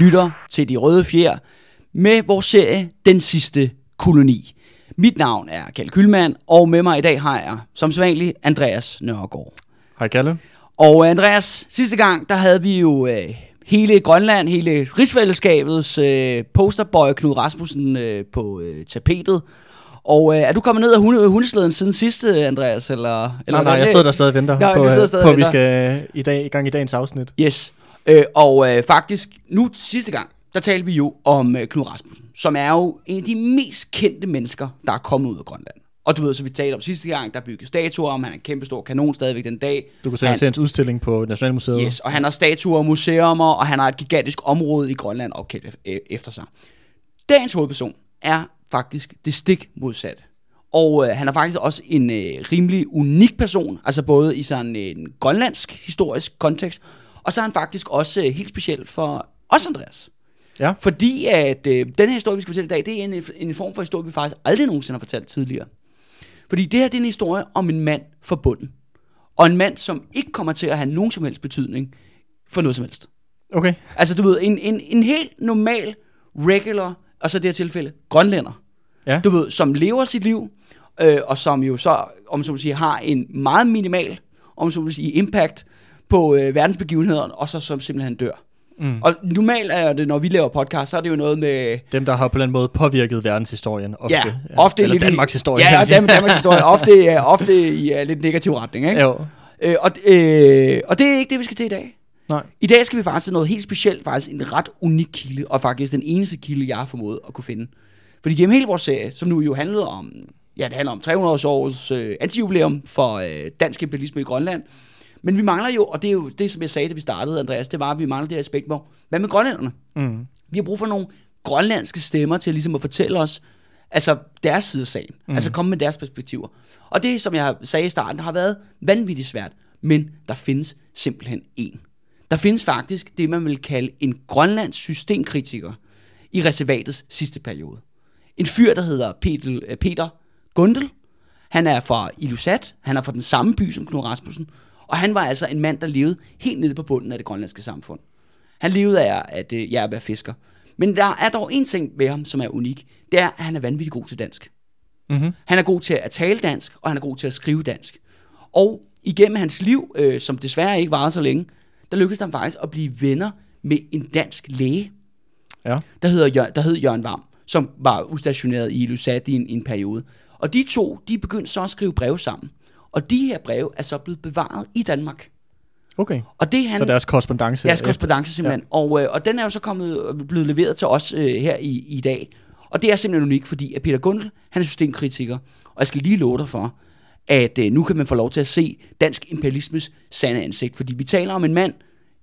lytter til De Røde Fjer med vores serie Den Sidste Koloni. Mit navn er Kjeld Kylmand, og med mig i dag har jeg, som sædvanligt, Andreas Nørgaard. Hej Kalle. Og Andreas, sidste gang, der havde vi jo øh, hele Grønland, hele rigsfællesskabets øh, posterboy Knud Rasmussen øh, på øh, tapetet. Og øh, er du kommet ned af hunde, hundeslæden siden sidste, Andreas? Eller, eller nej, nej, jeg sidder der stadig og venter Nå, på, øh, stadig på at vi skal i, dag, i gang i dagens afsnit. Yes. Øh, og øh, faktisk, nu sidste gang, der talte vi jo om øh, Knud Rasmussen, som er jo en af de mest kendte mennesker, der er kommet ud af Grønland. Og du ved, så vi talte om sidste gang, der byggede statuer om, han er en kæmpe stor kanon stadigvæk den dag. Du kan se Han- hans udstilling på Nationalmuseet. Yes, og han har statuer og museumer, og han har et gigantisk område i Grønland opkaldt øh, efter sig. Dagens hovedperson er faktisk det stik modsatte. Og øh, han er faktisk også en øh, rimelig unik person, altså både i sådan en grønlandsk historisk kontekst, og så er han faktisk også øh, helt speciel for os, Andreas. Ja. Fordi at øh, den her historie, vi skal fortælle i dag, det er en, en form for historie, vi faktisk aldrig nogensinde har fortalt tidligere. Fordi det her det er en historie om en mand for bunden. Og en mand, som ikke kommer til at have nogen som helst betydning for noget som helst. Okay. Altså du ved, en, en, en helt normal, regular, og så i det her tilfælde, grønlænder. Ja. Du ved, som lever sit liv, øh, og som jo så, om så må sige, har en meget minimal, om så må sige, impact på øh, verdensbegivenhederne, og så som simpelthen dør. Mm. Og normalt er det, når vi laver podcast, så er det jo noget med... Dem, der har på en eller anden måde påvirket verdenshistorien. Ofte, Ja, ofte Eller lidt Danmarks historie. Ja. Danmark, Danmarks historie. Ofte, ja, ofte i uh, lidt negativ retning, ikke? Jo. Øh, og, øh, og det er ikke det, vi skal til i dag. Nej. I dag skal vi faktisk til noget helt specielt, faktisk en ret unik kilde, og faktisk den eneste kilde, jeg har formået at kunne finde. Fordi gennem hele vores serie, som nu jo handlede om, ja, det handler om 300 års øh, antijubilæum for øh, dansk imperialisme i Grønland. Men vi mangler jo, og det er jo det, som jeg sagde, da vi startede, Andreas, det var, at vi mangler det aspekt, hvor, hvad med grønlænderne? Mm. Vi har brug for nogle grønlandske stemmer til ligesom at fortælle os, altså deres side af sagen. Mm. Altså komme med deres perspektiver. Og det, som jeg sagde i starten, har været vanvittigt svært. Men der findes simpelthen en. Der findes faktisk det, man vil kalde en grønlands systemkritiker i reservatets sidste periode. En fyr, der hedder Peter, Peter Gundel. Han er fra Ilusat. Han er fra den samme by som Knud Rasmussen. Og han var altså en mand, der levede helt nede på bunden af det grønlandske samfund. Han levede af at øh, jeg er fisker. Men der er dog en ting ved ham, som er unik. Det er, at han er vanvittigt god til dansk. Mm-hmm. Han er god til at tale dansk, og han er god til at skrive dansk. Og igennem hans liv, øh, som desværre ikke varede så længe, der lykkedes han faktisk at blive venner med en dansk læge, Ja. der, hedder, der hed Jørgen Varm, som var udstationeret i Lusat i en, i en periode. Og de to, de begyndte så at skrive breve sammen. Og de her breve er så blevet bevaret i Danmark. Okay. Og det han, Så deres korrespondence. Deres korrespondence simpelthen. Ja. Og, øh, og den er jo så kommet og blevet leveret til os øh, her i, i dag. Og det er simpelthen unikt, fordi at Peter Gundel, han er systemkritiker. Og jeg skal lige love dig for, at øh, nu kan man få lov til at se dansk imperialismes sande ansigt. Fordi vi taler om en mand,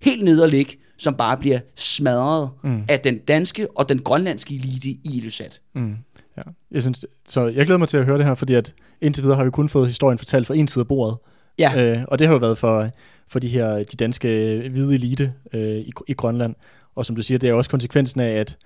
helt nede og ligge, som bare bliver smadret mm. af den danske og den grønlandske elite i Ilulissat. Mm. Ja. Jeg synes, så jeg glæder mig til at høre det her, fordi at indtil videre har vi kun fået historien fortalt fra en side af bordet. Ja, Øh, og det har jo været for, for de her de danske øh, hvide elite øh, i, i Grønland. Og som du siger, det er jo også konsekvensen af, at,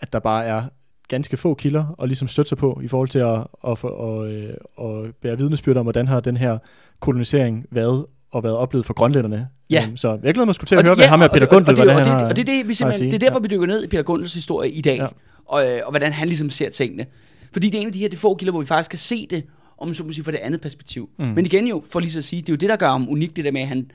at der bare er ganske få kilder og ligesom støtte sig på i forhold til at, at, at, at, at bære vidnesbyrd om, hvordan har den her kolonisering været og været oplevet for grønlænderne. Ja. Øhm, så jeg glæder mig sgu til at Og høre, det- hvad ham med og- Peter og- og Gundel, det- og det, har og det, er det, vi simpelthen, det er derfor, vi dykker ned i Peter Gundels historie i dag, Ja. Og, øh, og hvordan han ligesom ser tingene. Fordi det er en af de her det få kilder, hvor vi faktisk kan se det, om så må sige, fra det andet perspektiv. Mm. Men igen jo, for lige så at sige, det er jo det, der gør ham unik, det der med, at han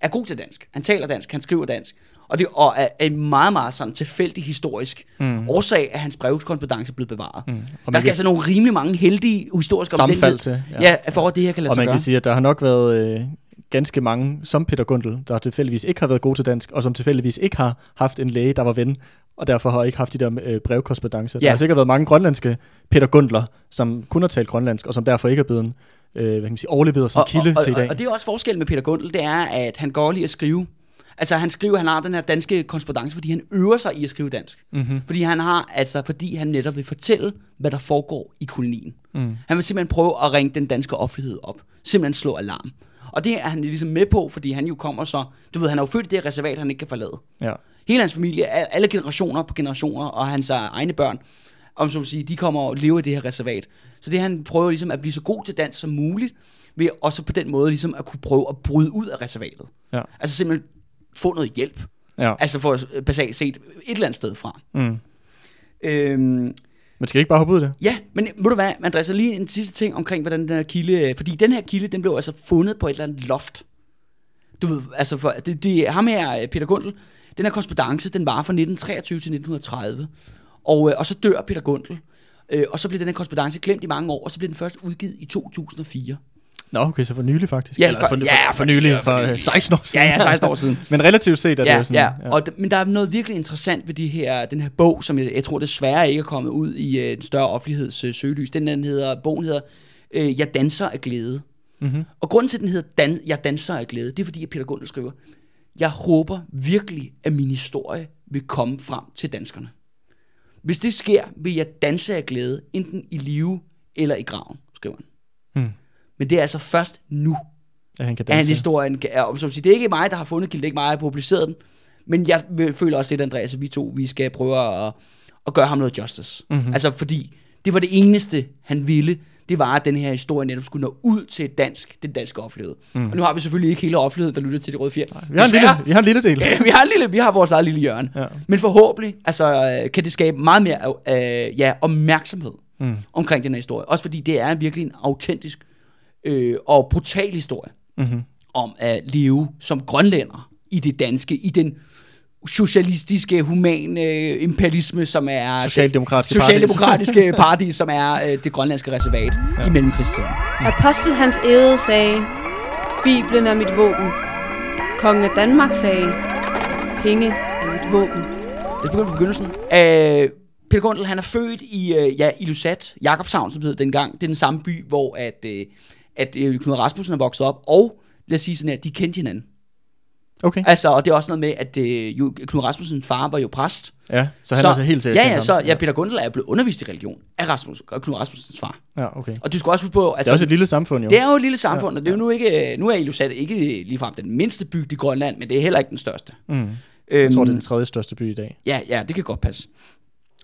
er god til dansk. Han taler dansk, han skriver dansk. Og det og er en meget, meget sådan tilfældig historisk mm. årsag, at hans brevskonsponance er blevet bevaret. Mm. Og Der man skal kan altså nogle rimelig mange heldige historiske omstændigheder. til. Ja. ja, for at det her kan lade Og sig man gøre. kan sige, at der har nok været øh, ganske mange, som Peter Gundel, der tilfældigvis ikke har været gode til dansk, og som tilfældigvis ikke har haft en læge, der var ven, og derfor har ikke haft de der øh, brevkorrespondancer. Ja. Der har sikkert været mange grønlandske Peter Gundler, som kun har talt grønlandsk, og som derfor ikke er blevet øh, hvad kan man sige, overleveret som kilde og, til i og, dag. og det er også forskellen med Peter Gundel, det er, at han går lige at skrive. Altså han skriver, han har den her danske korrespondance, fordi han øver sig i at skrive dansk. Mm-hmm. Fordi han har, altså fordi han netop vil fortælle, hvad der foregår i kolonien. Mm. Han vil simpelthen prøve at ringe den danske offentlighed op. Simpelthen slå alarm. Og det er han ligesom med på, fordi han jo kommer så, du ved, han er jo født i det her reservat, han ikke kan forlade. Ja. Hele hans familie, al- alle generationer på generationer, og hans øh, egne børn, om så at sige, de kommer og lever i det her reservat. Så det han prøver ligesom at blive så god til dans som muligt, ved også på den måde ligesom at kunne prøve at bryde ud af reservatet. Ja. Altså simpelthen få noget hjælp. Ja. Altså for øh, basalt set et eller andet sted fra. Mm. Øhm, man skal ikke bare hoppe ud af det? ja, men ved du hvad, Andreas, lige en sidste ting omkring, hvordan den her kilde... Øh, fordi den her kilde, den blev altså fundet på et eller andet loft. Du ved, altså for, det, det, ham her, øh, Peter Gundel, den her korrespondence, den var fra 1923 til 1930. Og, øh, og så dør Peter Gundel. Øh, og så bliver den her korrespondence glemt i mange år, og så bliver den først udgivet i 2004. Nå, okay, så for nylig faktisk. Ja, Eller for- ja, for, for nylig, ja, for for, nylig. for 16 år siden. Ja, ja, 16 år siden. Men relativt set er det jo sådan. ja. Og, d- men der er noget virkelig interessant ved de her, den her bog, som jeg, jeg tror desværre ikke er kommet ud i øh, en større offentligheds øh, søgelys. Den, den hedder, bogen hedder øh, Jeg danser af glæde. Mm-hmm. Og grunden til, at den hedder Dan, Jeg danser af glæde, det er fordi, at Peter Gundel skriver, jeg håber virkelig, at min historie vil komme frem til danskerne. Hvis det sker, vil jeg danse af glæde, enten i live eller i graven, skriver han. Mm. Men det er altså først nu, At han kan at danse. historien er, og som siger, det er ikke mig, der har fundet kilden, det er ikke mig, der har publiceret den, men jeg føler også lidt, Andreas, at vi to, vi skal prøve at, at gøre ham noget justice. Mhm. Altså fordi, det var det eneste, han ville, det var, at den her historie netop skulle nå ud til dansk, den danske offentlighed. Mm. Og nu har vi selvfølgelig ikke hele offentligheden, der lytter til det røde fjer. Vi har, en lille, vi har en lille del. vi har en lille, vi har vores eget lille hjørne. Ja. Men forhåbentlig, altså, øh, kan det skabe meget mere øh, ja, opmærksomhed Mm. omkring den her historie. Også fordi det er virkelig en autentisk øh, og brutal historie Mm-hmm. om at leve som grønlænder i det danske, i den socialistiske, humane øh, imperialisme, som er Socialdemokratiske det, socialdemokratiske paradis, som er øh, det grønlandske reservat ja. i mellemkrigstiden. Apostel Hans Ede sagde, Bibelen er mit våben. Kongen af Danmark sagde, penge er mit våben. Lad os begynde fra begyndelsen. Øh, Peter Gundel, han er født i, øh, ja, i Lusat, Jakobshavn, som det hed dengang. Det er den samme by, hvor at, øh, at øh, Knud Rasmussen er vokset op, og lad os sige sådan her, de kendte hinanden. Okay. Altså, og det er også noget med, at øh, jo- Knud Rasmussens far var jo præst. Ja, så han er altså helt sikkert Ja, ja, så ja, Peter Gundel er blevet undervist i religion af Rasmus, Knud Rasmussens far. Ja, okay. Og du skal også huske på, Det altså, er også et lille samfund, jo. det er jo et lille samfund, og det er jo nu ikke, nu er Ilusat ikke ligefrem den mindste bygd i Grønland, men det er heller ikke den største. Mm. Øhm, Jeg tror, det er den tredje største by i dag. Ja, ja, det kan godt passe.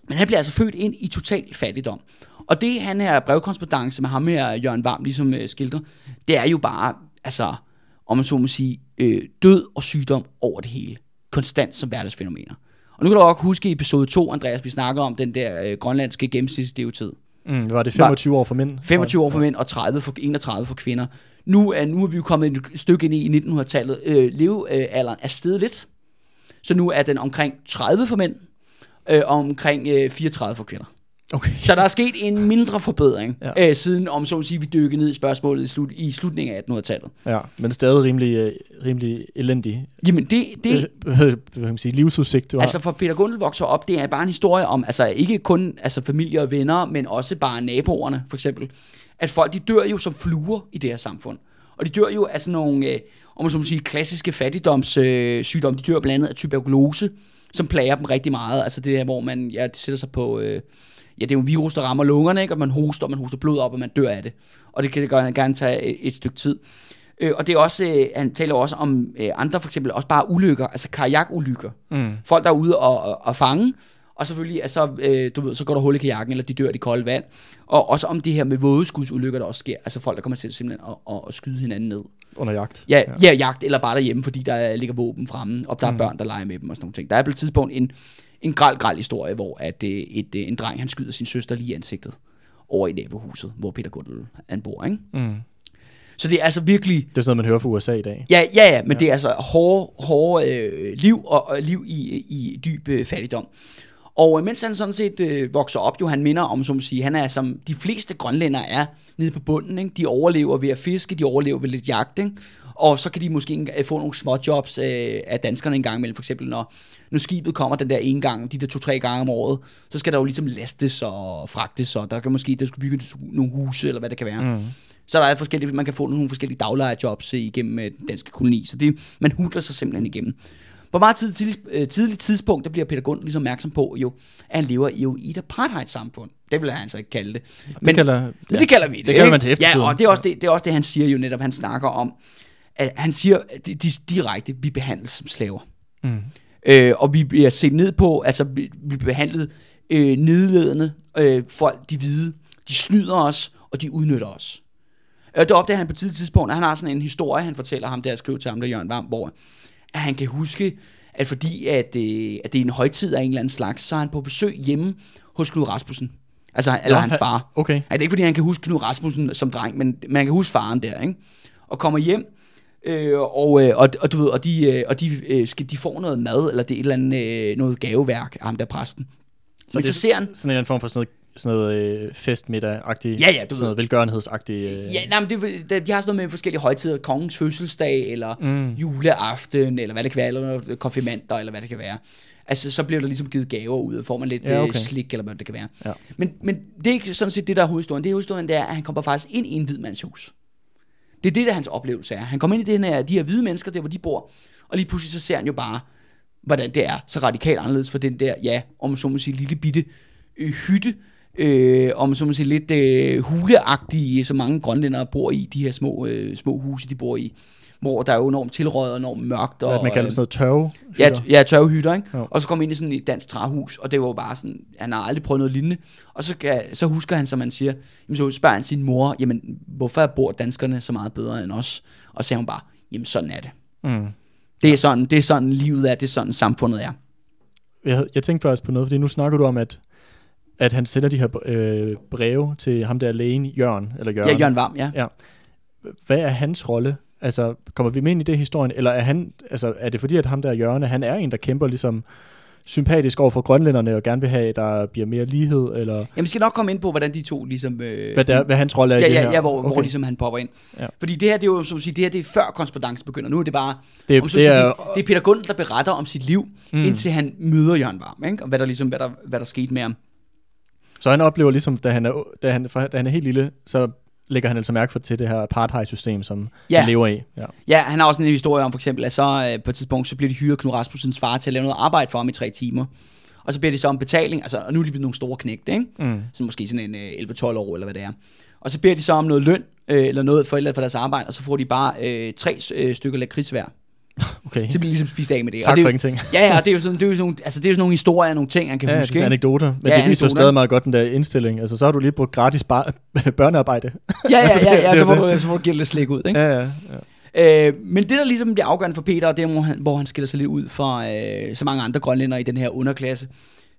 Men han bliver altså født ind i total fattigdom. Og det, han her brevkorrespondance med ham her, Jørgen Varm, ligesom øh, skildrer, det er jo bare, altså, om man så må sige, øh, død og sygdom over det hele. Konstant som hverdagsfænomener. Og nu kan du også huske i episode 2, Andreas, vi snakker om den der øh, grønlandske gennemsnitslevetid. Mm, var det 25 år for mænd? 25 år for mænd og 30 for, 31 for kvinder. Nu er, nu er vi jo kommet et stykke ind i 1900-tallet. Øh, levealderen er steget lidt. Så nu er den omkring 30 for mænd øh, og omkring øh, 34 for kvinder. Okay. Så der er sket en mindre forbedring, Ja. øh, siden om så at sige, vi dykker ned i spørgsmålet i, slut, i slutningen af 1800-tallet. Ja, men stadig rimelig, øh, rimelig elendig Jamen det, det øh, hvad kan man sige, livsudsigt, du har. altså for Peter Gundel vokser op, det er bare en historie om, altså ikke kun altså familie og venner, men også bare naboerne, for eksempel. At folk, de dør jo som fluer i det her samfund. Og de dør jo af sådan nogle, øh, om man så må sige, klassiske fattigdomssygdomme. Øh, de dør blandt andet af tuberkulose, som plager dem rigtig meget. Altså det der, hvor man ja, det sætter sig på... Øh, ja, det er jo en virus, der rammer lungerne, ikke? og man hoster, og man hoster blod op, og man dør af det. Og det kan gøre, gerne tage et, et stykke tid. Øh, og det er også, øh, han taler også om øh, andre, for eksempel også bare ulykker, altså kajakulykker. Mm. Folk, der er ude og, og, og fange, og selvfølgelig, altså, øh, du ved, så går der hul i kajakken, eller de dør i det kolde vand. Og også om det her med vådeskudsulykker, der også sker. Altså folk, der kommer til simpelthen at, at, at skyde hinanden ned. Under jagt. Ja, ja. ja, jagt, eller bare derhjemme, fordi der ligger våben fremme, og der er børn, der leger med dem og sådan nogle ting. Der er på et tidspunkt en, en græld, græld historie, hvor at, øh, et, øh, en dreng, han skyder sin søster lige i ansigtet over i nabohuset, hvor Peter Gundel han bor, ikke? Mm. Så det er altså virkelig, Det er sådan noget, man hører fra USA i dag. Ja, ja, ja, men ja. det er altså hårde, hårde øh, liv og, og liv i, i dyb øh, fattigdom. Og øh, mens han sådan set øh, vokser op, jo han minder om, som siger, han er som de fleste grønlændere er nede på bunden. Ikke? De overlever ved at fiske, de overlever ved lidt jagt. Ikke? Og så kan de måske få nogle små jobs øh, af danskerne en gang imellem. For eksempel når, når skibet kommer den der ene gang, de der to-tre gange om året, så skal der jo ligesom lastes og fragtes, og der kan måske der skal bygge nogle huse, eller hvad det kan være. Mm. Så der er forskellige, man kan få nogle forskellige daglejerjobs øh, igennem øh, den danske koloni. Så det, man hudler sig simpelthen igennem. På meget tid, tidlig, øh, tidligt tidspunkt, der bliver Peter Gund ligesom opmærksom på, jo, at han lever jo i et apartheid-samfund. Det vil han så ikke kalde det. Men, det kalder, Men det kalder vi det. Det kalder man til eftertiden. Ja, og det er, også det, det er også det, han siger jo netop. Han snakker om, at han siger de, de, direkte, vi behandles som slaver. Mm. Øh, og vi bliver set ned på, altså vi, vi bliver behandlet øh, nedledende. Øh, folk, de hvide, de snyder os, og de udnytter os. Og det opdager han på tidligt tidspunkt, og han har sådan en historie, han fortæller ham, der skrev til ham, der Jørgen Varm, hvor at han kan huske, at fordi at, øh, at det er en højtid af en eller anden slags, så er han på besøg hjemme hos Knud Rasmussen. Altså, eller Nå, hans han- far. Okay. Ej, det er ikke fordi, han kan huske Knud Rasmussen som dreng, men man kan huske faren der, ikke? Og kommer hjem, øh, og, øh, og, og, du ved, og, de, øh, og de, øh, skal, de får noget mad, eller det er et eller andet øh, noget gaveværk af ham der præsten. Så men det så ser han, Sådan en eller anden form for sådan noget, sådan noget øh, festmiddag-agtigt. Ja, ja, du Sådan noget velgørenhedsagtigt. Øh, Ja, nej, men det, de har sådan noget med forskellige højtider. Kongens fødselsdag, eller Mm. juleaften, eller hvad det kan være, eller konfirmander, eller hvad det kan være. Altså, så bliver der ligesom givet gaver ud, og får man lidt Ja, okay. slik, eller hvad det kan være. Ja. Men, men det er ikke sådan set det, der er hovedhistorien. Det er hovedhistorien, det er, at han kommer faktisk ind i en hvid mands hus. Det er det, der hans oplevelse er. Han kommer ind i det her, de her hvide mennesker, der hvor de bor, og lige pludselig så ser han jo bare, hvordan det er så radikalt anderledes for den der, ja, om så må sige, lille bitte øh, hytte, øh, om så må sige, lidt øh, huleagtige, som mange grønlændere bor i, de her små, øh, små huse, de bor i, hvor der er jo enormt tilrøget og enormt mørkt. Og, Hvad man kalder det sådan noget tørve. Ja, ja tørvehytter, ikke? Jo. Og så kom han ind i sådan et dansk træhus, og det var jo bare sådan, han har aldrig prøvet noget lignende. Og så, kan, så husker han, som man siger, jamen så spørger han sin mor, jamen hvorfor bor danskerne så meget bedre end os? Og så siger hun bare, jamen sådan er det. Mm. Det er sådan, det er sådan livet er, det er sådan samfundet er. Jeg, jeg tænkte faktisk på noget, fordi nu snakker du om, at, at han sender de her øh, breve til ham der lægen, Jørgen, eller Jørgen. Ja, Jørgen Varm, ja. Hvad er hans rolle? Altså, kommer vi med ind i det historien, eller er, han, altså, er det fordi, at ham der Jørgen, han er en, der kæmper ligesom sympatisk over for grønlænderne, og gerne vil have, at der bliver mere lighed, eller Jamen, vi skal nok komme ind på, hvordan de to ligesom... Øh, hvad, der, hvad hans rolle er i ja, det ja, her? ja, hvor, okay. hvor ligesom han popper ind. Ja. Fordi det her, det er jo, som du siger, det her, det er før korrespondancen begynder. Nu er det bare, det, om så det, det, er, det, det er Peter Gund, der beretter om sit liv, mm. indtil han møder Jørgen Varm, ikke? Og hvad der ligesom, hvad der, hvad der skete med ham. Så han oplever ligesom, da han er, da han, da han er helt lille, så lægger han altså mærke for, til det her apartheid-system, som Ja. han lever i. Ja. Ja, han har også en historie om for eksempel, at så øh, på et tidspunkt, så bliver de hyret Knud Rasmussens far til at lave noget arbejde for ham i tre timer. Og så bliver det så om betaling, altså, og nu er de blevet nogle store knægte, ikke? Mm. Så måske sådan en øh, 11-12 år, eller hvad det er. Og så beder de så om noget løn, øh, eller noget for, for deres arbejde, og så får de bare øh, tre øh, stykker lakrids hver. Okay. Så bliver ligesom spist af med det. Tak og det, for er jo- ingenting. Ja, ja, det er jo sådan, det er jo sådan, nogle, altså, det er jo sådan nogle historier, nogle ting, han kan Ja, det er huske. sådan ikke? anekdoter. Men Ja, det viser jo stadig meget godt den der indstilling. Altså, så har du lige brugt gratis bar- børnearbejde. Ja, ja, Altså, det- ja, ja, det så er får det. du, så får du give lidt slik ud, ikke? ja, ja, ja. Øh, men det, der ligesom bliver afgørende for Peter, og det er, hvor han, hvor han skiller sig lidt ud fra øh, så mange andre grønlænder i den her underklasse,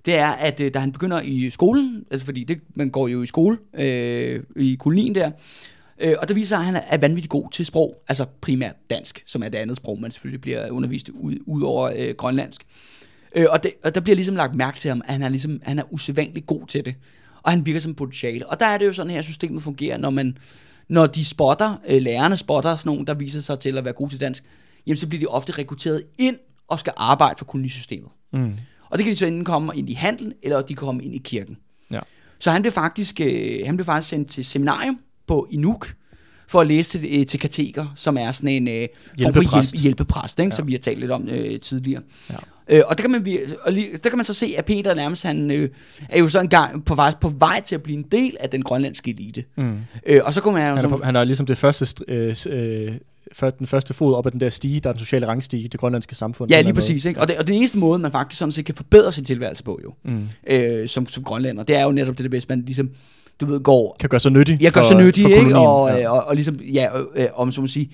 det er, at øh, da han begynder i skolen, altså fordi det, man går jo i skole øh, i kolonien der, øh, og der viser sig, at han er, vanvittigt god til sprog, altså primært dansk, som er det andet sprog, man selvfølgelig bliver undervist ud, ud over øh, grønlandsk. Øh, og, det, og der bliver ligesom lagt mærke til ham, at han er, ligesom, han er usædvanligt god til det. Og han virker som potentiale. Og der er det jo sådan her, systemet fungerer, når man når de spotter, øh, lærerne spotter sådan nogen, der viser sig til at være gode til dansk, jamen så bliver de ofte rekrutteret ind og skal arbejde for kolonisystemet. Mm. Og det kan de så enten komme ind i handel, eller de kan komme ind i kirken. Ja. Så han blev faktisk, øh, han blev faktisk sendt til seminarium på Inuk, for at læse til, øh, til kateker, som er sådan en øh, form for hjælp, hjælpepræst, ikke? Ja. Som vi har talt lidt om øh, tidligere. Ja. Øh, og der kan, man, og lige, der kan man så se, at Peter nærmest han, øh, er jo så en gang på, vej, på vej til at blive en del af den grønlandske elite. Mm. Øh, og så kommer han, Han, er, så, på, han er ligesom det første, st- øh, øh, den første fod op ad den der stige, der er den sociale rangstige i det grønlandske samfund. Ja, lige præcis. Ikke? Og, det, og den eneste måde, man faktisk sådan set kan forbedre sin tilværelse på, jo. Mm. øh, som, som grønlænder, det er jo netop det, der hvis man ligesom, du ved, går... Kan gøre sig nyttig Jeg gør så nyttig, ikke? Og, ja. ja. og, og ligesom, ja, øh, øh, om så må sige,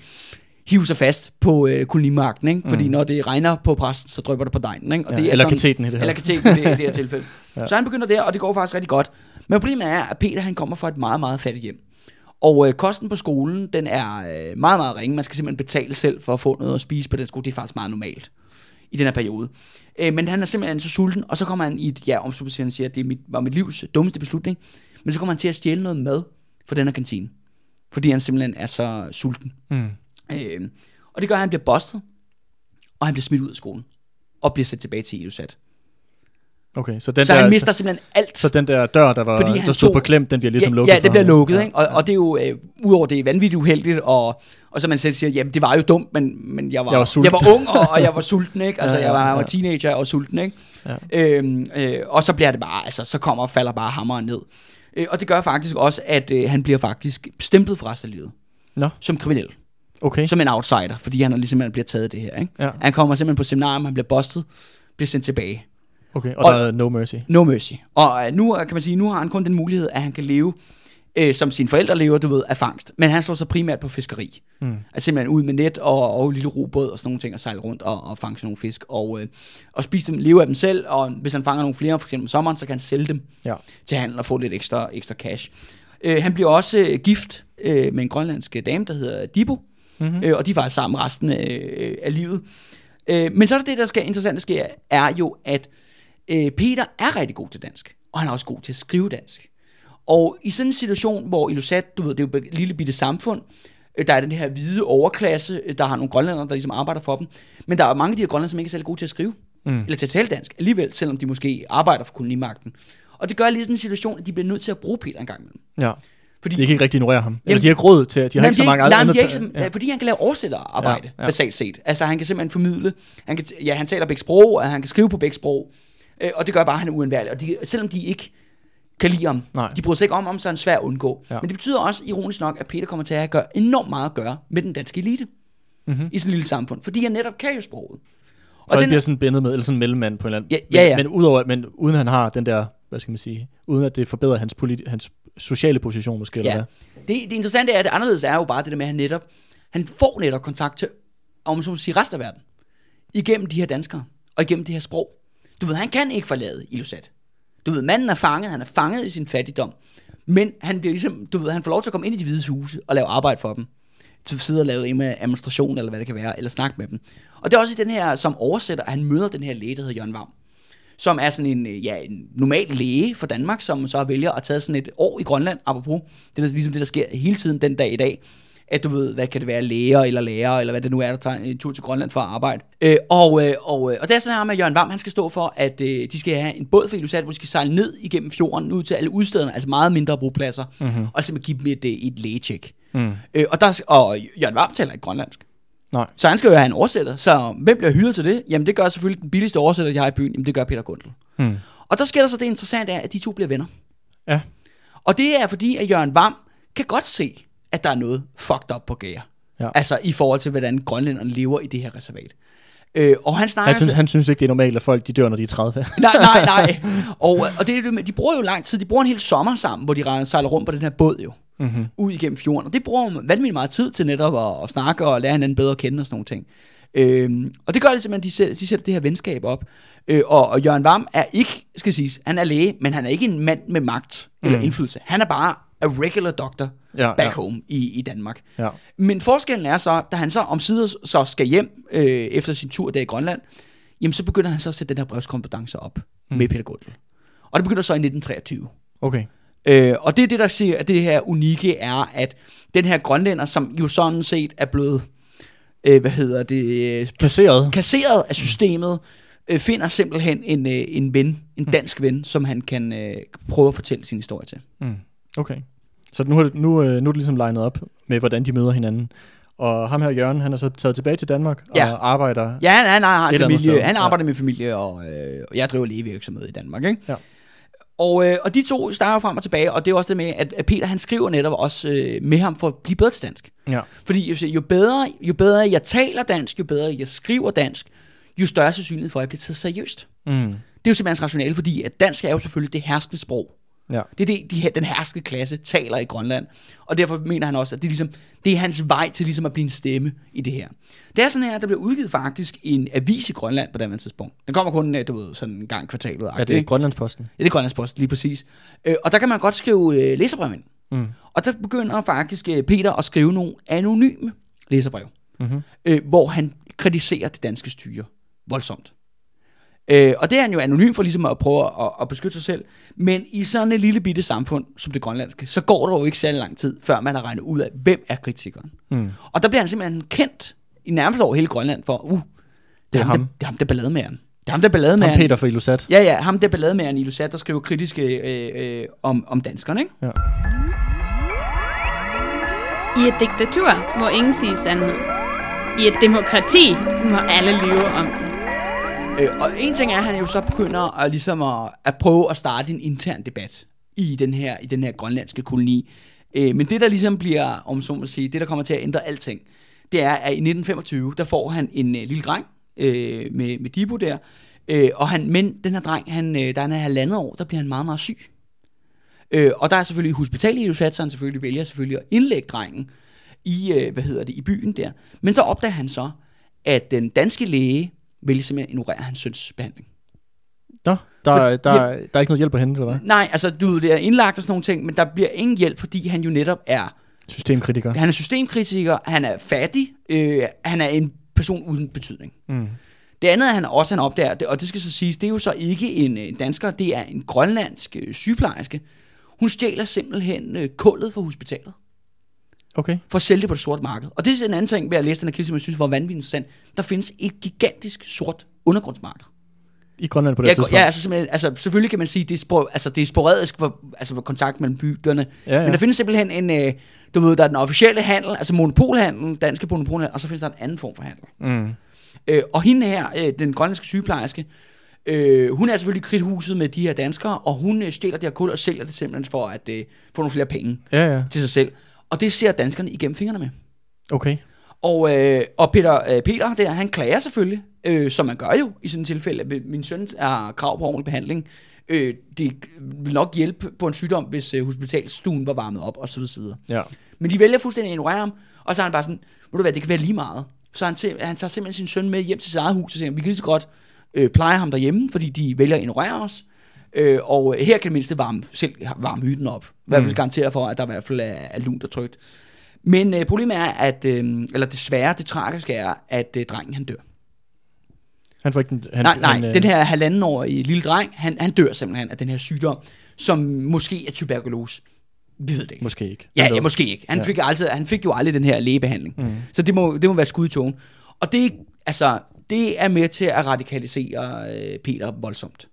hive sig fast på øh, kolonimarken, ikke? Fordi Mm. når det regner på præsten, så drypper det på dejen, ikke? Og ja, det er eller sådan, kateten i det her. Eller kateten i det, i det her tilfælde. Ja. Så han begynder der, og det går faktisk rigtig godt. Men problemet er, at Peter han kommer fra et meget, meget fattigt hjem. Og øh, kosten på skolen, den er øh, meget, meget ringe. Man skal simpelthen betale selv for at få noget at spise på den skole. Det er faktisk meget normalt i den her periode. Øh, men han er simpelthen så sulten, og så kommer han i et, ja, om han siger, at det er mit, var mit livs dummeste beslutning. Men så kommer han til at stjæle noget mad fra den her kantine. Fordi han simpelthen er så sulten. Mm. Øh, og det gør, at han bliver bustet, og han bliver smidt ud af skolen. Og bliver sat tilbage til Illusat. Okay, så den, Så der, han mister simpelthen alt. så den der dør, der, var, der stod tog- på klem, den bliver ligesom ja, lukket Ja, det bliver lukket, Ja, ikke? Og, og det er jo, øh, udover det er vanvittigt uheldigt, og, og så man selv siger, jamen det var jo dumt, men, men jeg var, Jeg var sulten. jeg var ung, og, og jeg var sulten, ikke? Altså Ja, jeg ja, var, jeg var ja. teenager og sulten, ikke? Ja. Øhm, øh, og så bliver det bare, altså så kommer og falder bare hammeren ned. Øh, og det gør faktisk også, at øh, han bliver faktisk stemplet fra resten af livet. Nå. Som kriminel. Okay, Som en outsider, fordi han er ligesom, han bliver taget det her, ikke? ja. Han kommer simpelthen på seminarium, han bliver bustet, bliver sendt tilbage. okay. og, Og- der er no mercy. No mercy. Og øh, nu kan man sige, nu har han kun den mulighed, at han kan leve øh, som sine forældre lever, du ved, af fangst. Men han slår sig primært på fiskeri. Mm. Altså simpelthen ud med net og, og lille robåd og sådan nogle ting, og sejle rundt og, og fange nogle fisk. Og, øh, og spise dem, leve af dem selv, og hvis han fanger nogle flere, for eksempel om sommeren, så kan han sælge dem Ja. til handel og få lidt ekstra, ekstra cash. Øh, han bliver også øh, gift øh, med en grønlandsk dame, der hedder Dibo, Mm-hmm. øh, og de var sammen resten af, øh, af livet. Øh, men så er der det, der skal interessant, der sker, er jo, at øh, Peter er rigtig god til dansk, og han er også god til at skrive dansk. Og i sådan en situation, hvor Ilusat, du ved, det er jo et lille bitte samfund, øh, der er den her hvide overklasse, øh, der har nogle grønlændere, der ligesom arbejder for dem, men der er mange af de her grønlændere, som ikke er særlig gode til at skrive, Mm. eller til at tale dansk, alligevel, selvom de måske arbejder for kolonimagten. Og det gør lige sådan en situation, at de bliver nødt til at bruge Peter en gang imellem. Ja. Fordi De kan ikke rigtig ignorere ham. Eller Jamen- de har ikke råd til, de har Nej, ikke så mange nej, andre... er ikke, ja. fordi han kan lave oversætterarbejde, ja, ja. basalt set. Altså han kan simpelthen formidle, han kan, ja, han taler begge sprog, og han kan skrive på begge sprog, øh, og det gør bare, at han er uundværlig. Og de, selvom de ikke kan lide ham, Nej. de bryder sig ikke om ham, så er han svær at undgå. Ja. Men det betyder også, ironisk nok, at Peter kommer til at gøre enormt meget at gøre med den danske elite Mhm. i sådan et lille samfund, fordi han netop kan jo sproget. Og så den- bliver sådan bindet med, eller sådan en mellemmand på en eller anden... Ja, ja, ja. Men, men, udover, men uden han har den der, hvad skal man sige, uden at det forbedrer hans, politi- hans sociale position måske, eller Ja. hvad? Det, det interessante er, at det anderledes er jo bare det der med, at han netop, han får netop kontakt til, om så må sige, resten af verden. Igennem de her danskere, og igennem det her sprog. Du ved, han kan ikke forlade Ilusat. Du ved, manden er fanget, han er fanget i sin fattigdom. Men han, bliver ligesom, du ved, han får lov til at komme ind i de hvide huse og lave arbejde for dem. Til sidde og lave en med administration, eller hvad det kan være, eller snakke med dem. Og det er også i den her, som oversætter, at han møder den her læge, der hedder Jørgen Vam som er sådan en, ja, en normal læge for Danmark, som så vælger at tage sådan et år i Grønland, apropos. Det er ligesom det, der sker hele tiden den dag i dag. At du ved, hvad kan det være, læger eller lærer, eller hvad det nu er, der tager en tur til Grønland for at arbejde. Øh, og, øh, og, øh, og det er sådan her med, at Jørgen Vam, han skal stå for, at øh, de skal have en båd for Ilusat, hvor de skal sejle ned igennem fjorden, ud til alle udstederne, altså meget mindre bopladser, mm-hmm. og simpelthen give dem et, øh, et lægetjek. Mm. Øh, og, der, og Jørgen Vam taler ikke grønlandsk. Nej. Så han skal jo have en oversætter. Så hvem bliver hyret til det? Jamen det gør selvfølgelig den billigste oversætter, de har i byen. Jamen det gør Peter Gundel. Mm. Og der sker der så det interessante er, at de to bliver venner. Ja. Og det er fordi, at Jørgen Vam kan godt se, at der er noget fucked up på gære. Ja. Altså i forhold til, hvordan grønlænderne lever i det her reservat. Øh, og han snakker... Han synes, altså- han synes ikke, det er normalt, at folk de dør, når de er 30. nej, nej, nej. Og, og det det de bruger jo lang tid. De bruger en hel sommer sammen, hvor de sejler rundt på den her båd jo. mm-hmm. Ud igennem fjorden. Og det bruger man vanvittigt meget tid til netop at, at snakke og lære hinanden bedre at kende og sådan nogle ting. Øhm, og det gør det simpelthen, de sætter, de sætter det her venskab op. Øh, og, og Jørgen Vam er ikke, skal siges, han er læge, men han er ikke en mand med magt eller Mm. indflydelse. Han er bare a regular doctor Ja, back ja. home i, i Danmark. Ja. Men forskellen er så, da han så om sider så skal hjem øh, efter sin tur der i Grønland, jamen så begynder han så at sætte den her brevskompetence op mm. med Peter Gundel. Og det begynder så i 1923. Okay. Øh, og det er det, der siger, at det her unikke er, at den her grønlænder, som jo sådan set er blevet, øh, hvad hedder det, Kasseret. kasseret af systemet, øh, finder simpelthen en, øh, en ven, en dansk ven, som han kan øh, prøve at fortælle sin historie til. Mm. Okay. Så nu er, det, nu, øh, nu er det ligesom legnet op med, hvordan de møder hinanden. Og ham her, Jørgen, han er så taget tilbage til Danmark Ja. og arbejder... Ja, han, han har en familie, han ja. arbejder med familie, og, øh, jeg driver lægevirksomhed i Danmark, ikke? Ja. Og, øh, og de to starter frem og tilbage, og det er også det med, at, at Peter han skriver netop også øh, med ham for at blive bedre til dansk. Ja. Fordi jo, jo, bedre, jo bedre jeg taler dansk, jo bedre jeg skriver dansk, jo større sandsynlighed for, at jeg bliver taget seriøst. Mm. Det er jo simpelthen rationale, fordi at dansk er jo selvfølgelig det herskende sprog. Ja. Det er det, de, her- den herskende klasse taler i Grønland. Og derfor mener han også, at det er, ligesom, det er hans vej til ligesom at blive en stemme i det her. Det er sådan her, at der bliver udgivet faktisk en avis i Grønland på det tidspunkt. Den kommer kun, øh, du ved, sådan en gang kvartalet. Er det Grønlandsposten? Ja, det er Grønlandspost, lige præcis. Øh, og der kan man godt skrive øh, læserbrev ind. Mm. Og der begynder faktisk øh, Peter at skrive nogle anonyme læserbrev, Mm-hmm. øh, hvor han kritiserer det danske styre voldsomt. Øh, og det er han jo anonym for ligesom at prøve at, at beskytte sig selv. Men i sådan et lille bitte samfund som det grønlandske, så går der jo ikke særlig lang tid, før man har regnet ud af, hvem er kritikeren. Mm. Og der bliver han simpelthen kendt i nærmest over hele Grønland for, uh, det er, ham, ham. Der, det er ham, der er ballademageren. Det er ham, der er ballademageren. Ham Peter fra Ilusat. Ja, ja, ham der ballademageren i Lusat, der skriver kritiske øh, øh, om, om danskerne, ikke? Ja. I et diktatur må ingen sige sandhed. I et demokrati må alle lyve om den. Øh, og en ting er, at han jo så begynder at, ligesom at, at prøve at starte en intern debat i den her, i den her grønlandske koloni. Øh, men det, der ligesom bliver, om så må sige, det, der kommer til at ændre alting, det er, at i 1925, der får han en øh, lille dreng øh, med, med Dibo der, øh, og han, men den her dreng, han, øh, der han er halvandet år, der bliver han meget, meget syg. Øh, og der er selvfølgelig hospitaliedussat, så han selvfølgelig vælger selvfølgelig at indlægge drengen i, øh, hvad hedder det, i byen der. Men der opdager han så, at den danske læge vælger simpelthen at ignorere hans søns behandling. Nå, der, For- der, der, der er ikke noget hjælp at hente, eller hvad? Nej, altså du det er indlagt og sådan nogle ting, men der bliver ingen hjælp, fordi han jo netop er Systemkritiker. Han er systemkritiker, han er fattig, øh, han er en person uden betydning. Mm. Det andet, han også han opdager, og det skal så siges, det er jo så ikke en, en dansker, det er en grønlandsk øh, sygeplejerske. Hun stjæler simpelthen øh, kullet fra hospitalet, Okay. for at sælge det på det sorte marked. Og det er en anden ting ved at læse den artikel, som jeg synes var vanvittigt interessant. Der findes et gigantisk sort undergrundsmarked. I Grønland på det Ja, tidspunkt. ja altså, simpelthen, altså selvfølgelig kan man sige, det er, spor, altså, det er sporadisk for, altså, for kontakt mellem bygderne. Ja, ja. Men der findes simpelthen en, øh, du ved, der er den officielle handel, altså monopolhandel, danske monopolhandel, og så findes der en anden form for handel. Mm. Øh, og hende her, øh, den grønlandske sygeplejerske, øh, hun er selvfølgelig kridthuset med de her danskere, og hun øh, stjæler det her kul og sælger det simpelthen for at øh, få nogle flere penge Ja, ja. til sig selv. Og det ser danskerne igennem fingrene med. Okay. Og, øh, og Peter, øh, Peter der, han klager selvfølgelig, øh, som man gør jo i sådan et tilfælde. Min søn har krav på ordentlig behandling. Øh, det vil nok hjælpe på en sygdom, hvis øh, hospitalstuen var varmet op, osv. osv. Ja. Men de vælger fuldstændig at ignorere ham, og så er han bare sådan, ved du hvad, det kan være lige meget. Så han, han tager simpelthen sin søn med hjem til sit eget hus, og siger, vi kan lige så godt øh, pleje ham derhjemme, fordi de vælger at ignorere os. Øh, og her kan det mindste varme, selv varme hytten op. I hvert fald Mm. garantere for, at der i hvert fald er, er lunt og trygt. Men øh, problemet er, at, øh, eller desværre, det tragiske er, at øh, drengen han dør. Han får ikke den... Han, nej, nej, han, øh, den her halvandenårige lille dreng, han, han dør simpelthen af den her sygdom, som måske er tuberkulose. Vi ved det ikke. Måske ikke. Ja, ja, måske ikke. Han, Ja. fik altså, han fik jo aldrig den her lægebehandling. Mm. Så det må, det må være skud i togen. Og det, altså, det er med til at radikalisere øh, Peter voldsomt.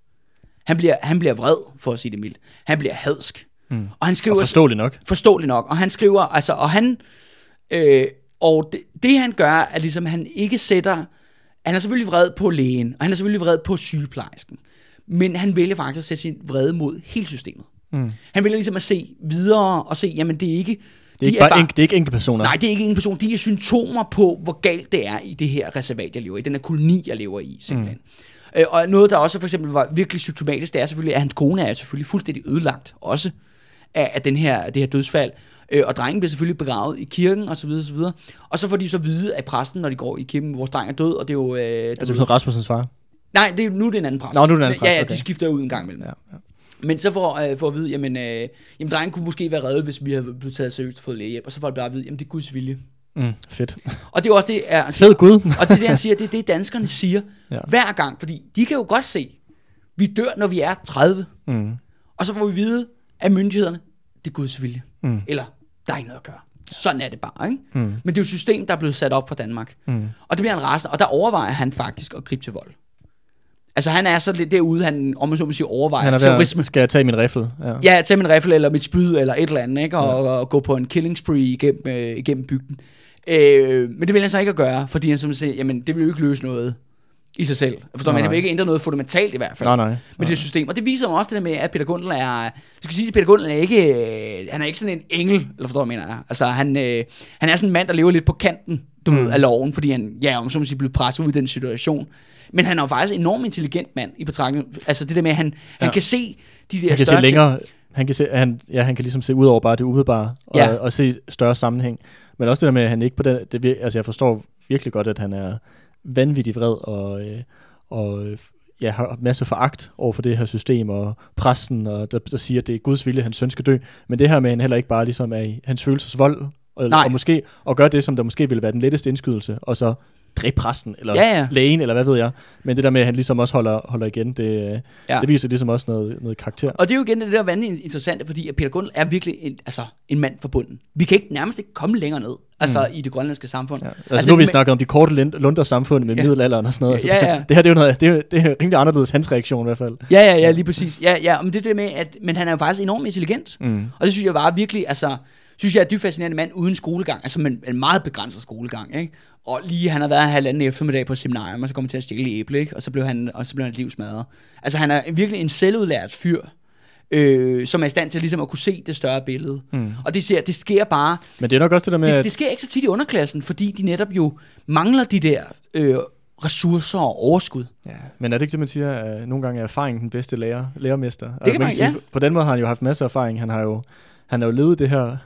Han bliver, han bliver vred, for at sige det mildt. Han bliver hadsk. Mm. Og han skriver... Og forståeligt nok. Forståeligt nok. Og han skriver, altså, og han... Øh, og det, det han gør, er ligesom, han ikke sætter... Han er selvfølgelig vred på lægen, og han er selvfølgelig vred på sygeplejersken. Men han vælger faktisk at sætte sin vrede mod hele systemet. Mm. Han vælger ligesom at se videre og se, jamen det er ikke... Det er, ikke bare, enk, det er ikke enkelte personer. Nej, det er ikke en person. De er symptomer på, hvor galt det er i det her reservat, jeg lever i. Den her koloni, jeg lever i, simpelthen. Mm. Øh, og noget, der også for eksempel var virkelig symptomatisk, det er selvfølgelig, at hans kone er selvfølgelig fuldstændig ødelagt også af, af den her, det her dødsfald. Øh, og drengen bliver selvfølgelig begravet i kirken, og så videre, og så videre. Og så får de så vide af præsten, når de går i kirken, vores dreng er død, og det er jo... Øh, Altså, det er Rasmussens far. nej, det er, nu er det en anden præst. Nå, nu er det en anden Ja, præst, ja, okay. de skifter ud en gang imellem. Ja, ja. Men så får, øh, får at vide, jamen, øh, jamen drengen kunne måske være reddet, hvis vi havde blevet taget seriøst og fået lægehjælp. Og så får de bare at vide, jamen det er Guds vilje. Mm, fedt. Og det er også det, er, Fed Gud. og det er det, han siger, det er det, danskerne siger Ja. hver gang. Fordi de kan jo godt se, vi dør, når vi er 30. Mm. Og så får vi vide af myndighederne, det er Guds vilje. Mm. Eller, der er ikke noget at gøre. Sådan er det bare, ikke? Mm. Men det er jo et system, der er blevet sat op for Danmark. Mm. Og det bliver han rasende, og der overvejer han faktisk at gribe til vold. Altså han er så lidt derude, han om man så må sige, overvejer Han er terrorisme. der, skal jeg tage min rifle? Ja. Ja, tage min riffel eller mit spyd eller et eller andet, ikke? Og, ja. og gå på en killing spree igennem, øh, igennem bygden. Øh, men det vil han så ikke at gøre, fordi han som siger, jamen det vil jo ikke løse noget i sig selv. Forstår Nej, man? Det vil ikke ændre noget fundamentalt i hvert fald. Nej, nej. Men det system. Og det viser jo også det der med, at Peter Gundel er... Jeg skal sige, at Peter Gundel er ikke... øh, Han er ikke sådan en engel, eller forstår hvad jeg mener? Altså, han, øh, han er sådan en mand, der lever lidt på kanten du mm. ved, af loven, fordi han, ja, om så må sige, blev presset ud i den situation. Men han er jo faktisk en enormt intelligent mand i betragtning. Altså det der med, at han, ja. han kan se de der Han kan se større ting. længere. Han kan, se, han, ja, han kan ligesom se ud over bare det umiddelbare, og, Ja. og se større sammenhæng. Men også det der med, at han ikke på den... Det, vir- altså, jeg forstår virkelig godt, at han er vanvittig vred, og, øh, og øh, ja, har masse foragt over for det her system, og præsten, og der, der siger, at det er Guds vilje, at hans søn skal dø. Men det her med, at han heller ikke bare ligesom er i hans følelsesvold, og, Nej. og måske og gøre det, som der måske ville være den letteste indskydelse, og så dræbe præsten, eller Ja, ja. lægen, eller hvad ved jeg. Men det der med, at han ligesom også holder, holder igen, det, Ja. ja. det viser ligesom også noget, noget karakter. Og det er jo igen det der vanvittigt interessante, fordi at Peter Gundel er virkelig en, altså, en mand for bunden. Vi kan ikke nærmest ikke komme længere ned, altså i det grønlandske samfund. Ja. Altså, altså nu har vi snakket om de korte lund- lunder samfund med Ja. middelalderen og sådan noget. Altså, Ja, ja. Det, det her det er jo noget, det er, det er rimelig anderledes hans reaktion i hvert fald. Ja, ja, ja, lige præcis. Ja, ja, men det er det med, at men han er jo faktisk enormt intelligent. Mm. Og det synes jeg bare virkelig, altså, synes jeg er dybt fascinerende mand uden skolegang, altså med en meget begrænset skolegang, ikke? Og lige han har været halvanden eftermiddag på seminarium, og så kommer til at stjæle æble, ikke? Og så blev han, og så blev han livsmadret. Altså han er virkelig en selvudlært fyr, øh, som er i stand til ligesom at kunne se det større billede. Mm. Og det, ser, det sker bare, Men det er nok også det der med, det, at, det sker ikke så tit i underklassen, fordi de netop jo mangler de der øh, ressourcer og overskud. Ja, men er det ikke det, man siger, at nogle gange er erfaring den bedste lærer, lærermester? Det kan man- sige, ja. På den måde har han jo haft masser af erfaring. Han har jo, han har jo levet det her,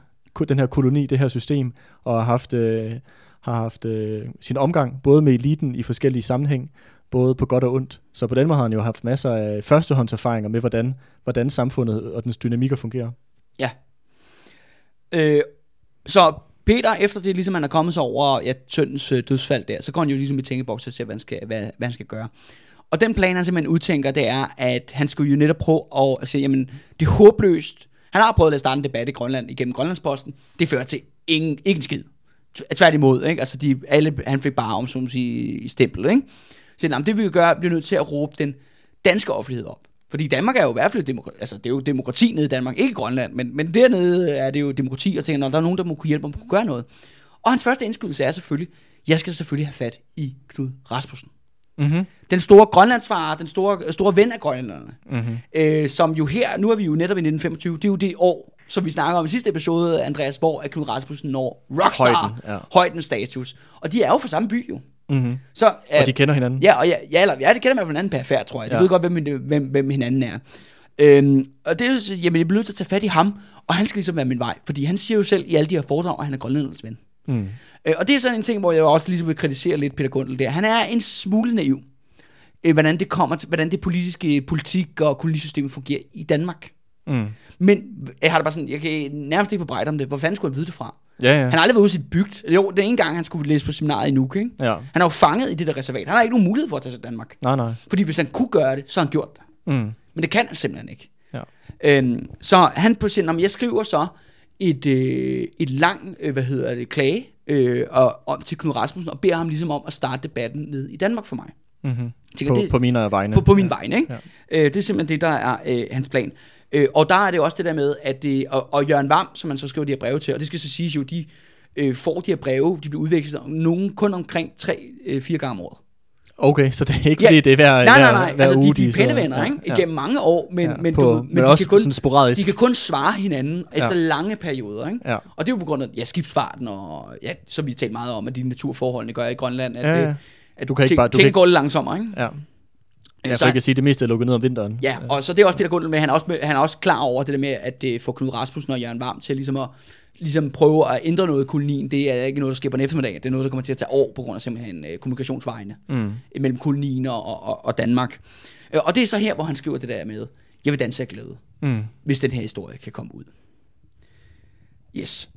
den her koloni, det her system, og har haft, øh, har haft øh, sin omgang, både med eliten i forskellige sammenhæng, både på godt og ondt. Så på den måde har han jo haft masser af førstehåndserfaringer med, hvordan, hvordan samfundet og dens dynamikker fungerer. Ja. Øh, så Peter, efter det ligesom han er kommet sig over ja, søndens øh, dødsfald der, så går han jo ligesom i tænkeboks og ser, hvad han, skal, hvad, hvad han skal gøre. Og den plan, han simpelthen udtænker, det er, at han skulle jo netop prøve at, at sige, jamen, det er håbløst. Han har prøvet at starte en debat i Grønland igennem Grønlandsposten. Det fører til ingen, ikke en skid. Tværtimod, ikke? Altså, de, alle, han fik bare om, som man sige, i stempel, ikke? Så jamen, det vi vil gøre, bliver nødt til at råbe den danske offentlighed op. Fordi Danmark er jo i hvert fald demokrati, altså det er jo demokrati nede i Danmark, ikke i Grønland, men, men dernede er det jo demokrati, og tænker, når der er nogen, der må kunne hjælpe at kunne gøre noget. Og hans første indskydelse er selvfølgelig, jeg skal selvfølgelig have fat i Knud Rasmussen. Mm-hmm. Den store grønlandsfar, den store, store ven af grønlænderne, Mm-hmm. øh, som jo her, nu er vi jo netop i 1925, det er jo det år, som vi snakker om i sidste episode, Andreas, hvor at Knud Rasmussen når rockstar, Højden, ja. højden status. Og de er jo fra samme by jo. Mm-hmm. Så, Og de kender hinanden. Ja, og ja, ja, eller, ja det kender man fra hinanden perfekt, tror jeg. De Ja. ved godt, hvem, hvem, hvem hinanden er. Øhm, og det er jo, så- jamen, jeg bliver nødt til at tage fat i ham, og han skal ligesom være min vej, fordi han siger jo selv i alle de her foredrag, at han er grønlændernes ven. Mm. Øh, og det er sådan en ting, hvor jeg også ligesom vil kritisere lidt Peter Gundel der. Han er en smule naiv, øh, hvordan det kommer til, hvordan det politiske politik og kolonisystemet fungerer i Danmark. Mm. Men jeg har det bare sådan, jeg kan nærmest ikke bebrejde om det. Hvor fanden skulle jeg vide det fra? Ja, ja. Han har aldrig været ude i sit bygd. Jo, den ene gang, han skulle læse på seminaret i Nuuk, ikke? ja. Han er jo fanget i det der reservat. Han har ikke nogen mulighed for at tage til Danmark. Nej, nej. Fordi hvis han kunne gøre det, så har han gjort det. Mm. Men det kan han simpelthen ikke. Ja. Øhm, så han på sin, om jeg skriver så et, øh, et lang, øh, hvad hedder det, klage øh, og, om til Knud Rasmussen, og beder ham ligesom om at starte debatten ned i Danmark for mig. Mm-hmm. Tænker, På, det, på mine vegne. på, på min ja. vegne, ikke? Ja. Øh, det er simpelthen det, der er øh, hans plan. Øh, og der er det også det der med, at det, og, og Jørgen Vam, som man så skriver de her breve til, og det skal så siges jo, de øh, får de her breve, de bliver udvekslet nogen kun omkring 3-4 gange om året. Okay, så det er ikke Ja. fordi, det er hver, Nej, nej, nej, hver altså uge, de, de er så- pændevenner, ikke? Igennem mange år, men, ja, men, på, du, men, men, de, kan kun, sporadisk. de kan kun svare hinanden efter Ja. lange perioder, ikke? Ja. Og det er jo på grund af ja, skibsfarten, og ja, som vi talt meget om, at de naturforholdene gør i Grønland, at, Ja, ja, ja. ja. at Du kan ikke bare- du kan ting ikke- går lidt langsommere, ikke? Ja. Ja, så- ikke at sige, at det meste er lukket ned om vinteren. Ja, og så det er også Peter Gundel med, han er også, med, han er også klar over det der med, at det får Knud Rasmussen og Jørgen Varm til ligesom at ligesom prøve at ændre noget i kolonien. Det er ikke noget, der sker på en eftermiddag. Det er noget, der kommer til at tage år på grund af simpelthen øh, kommunikationsvejene Mm. mellem kolonien og, og, og Danmark. Øh, Og det er så her, hvor han skriver det der med, jeg vil danse af glæde, Mm. hvis den her historie kan komme ud. Yes.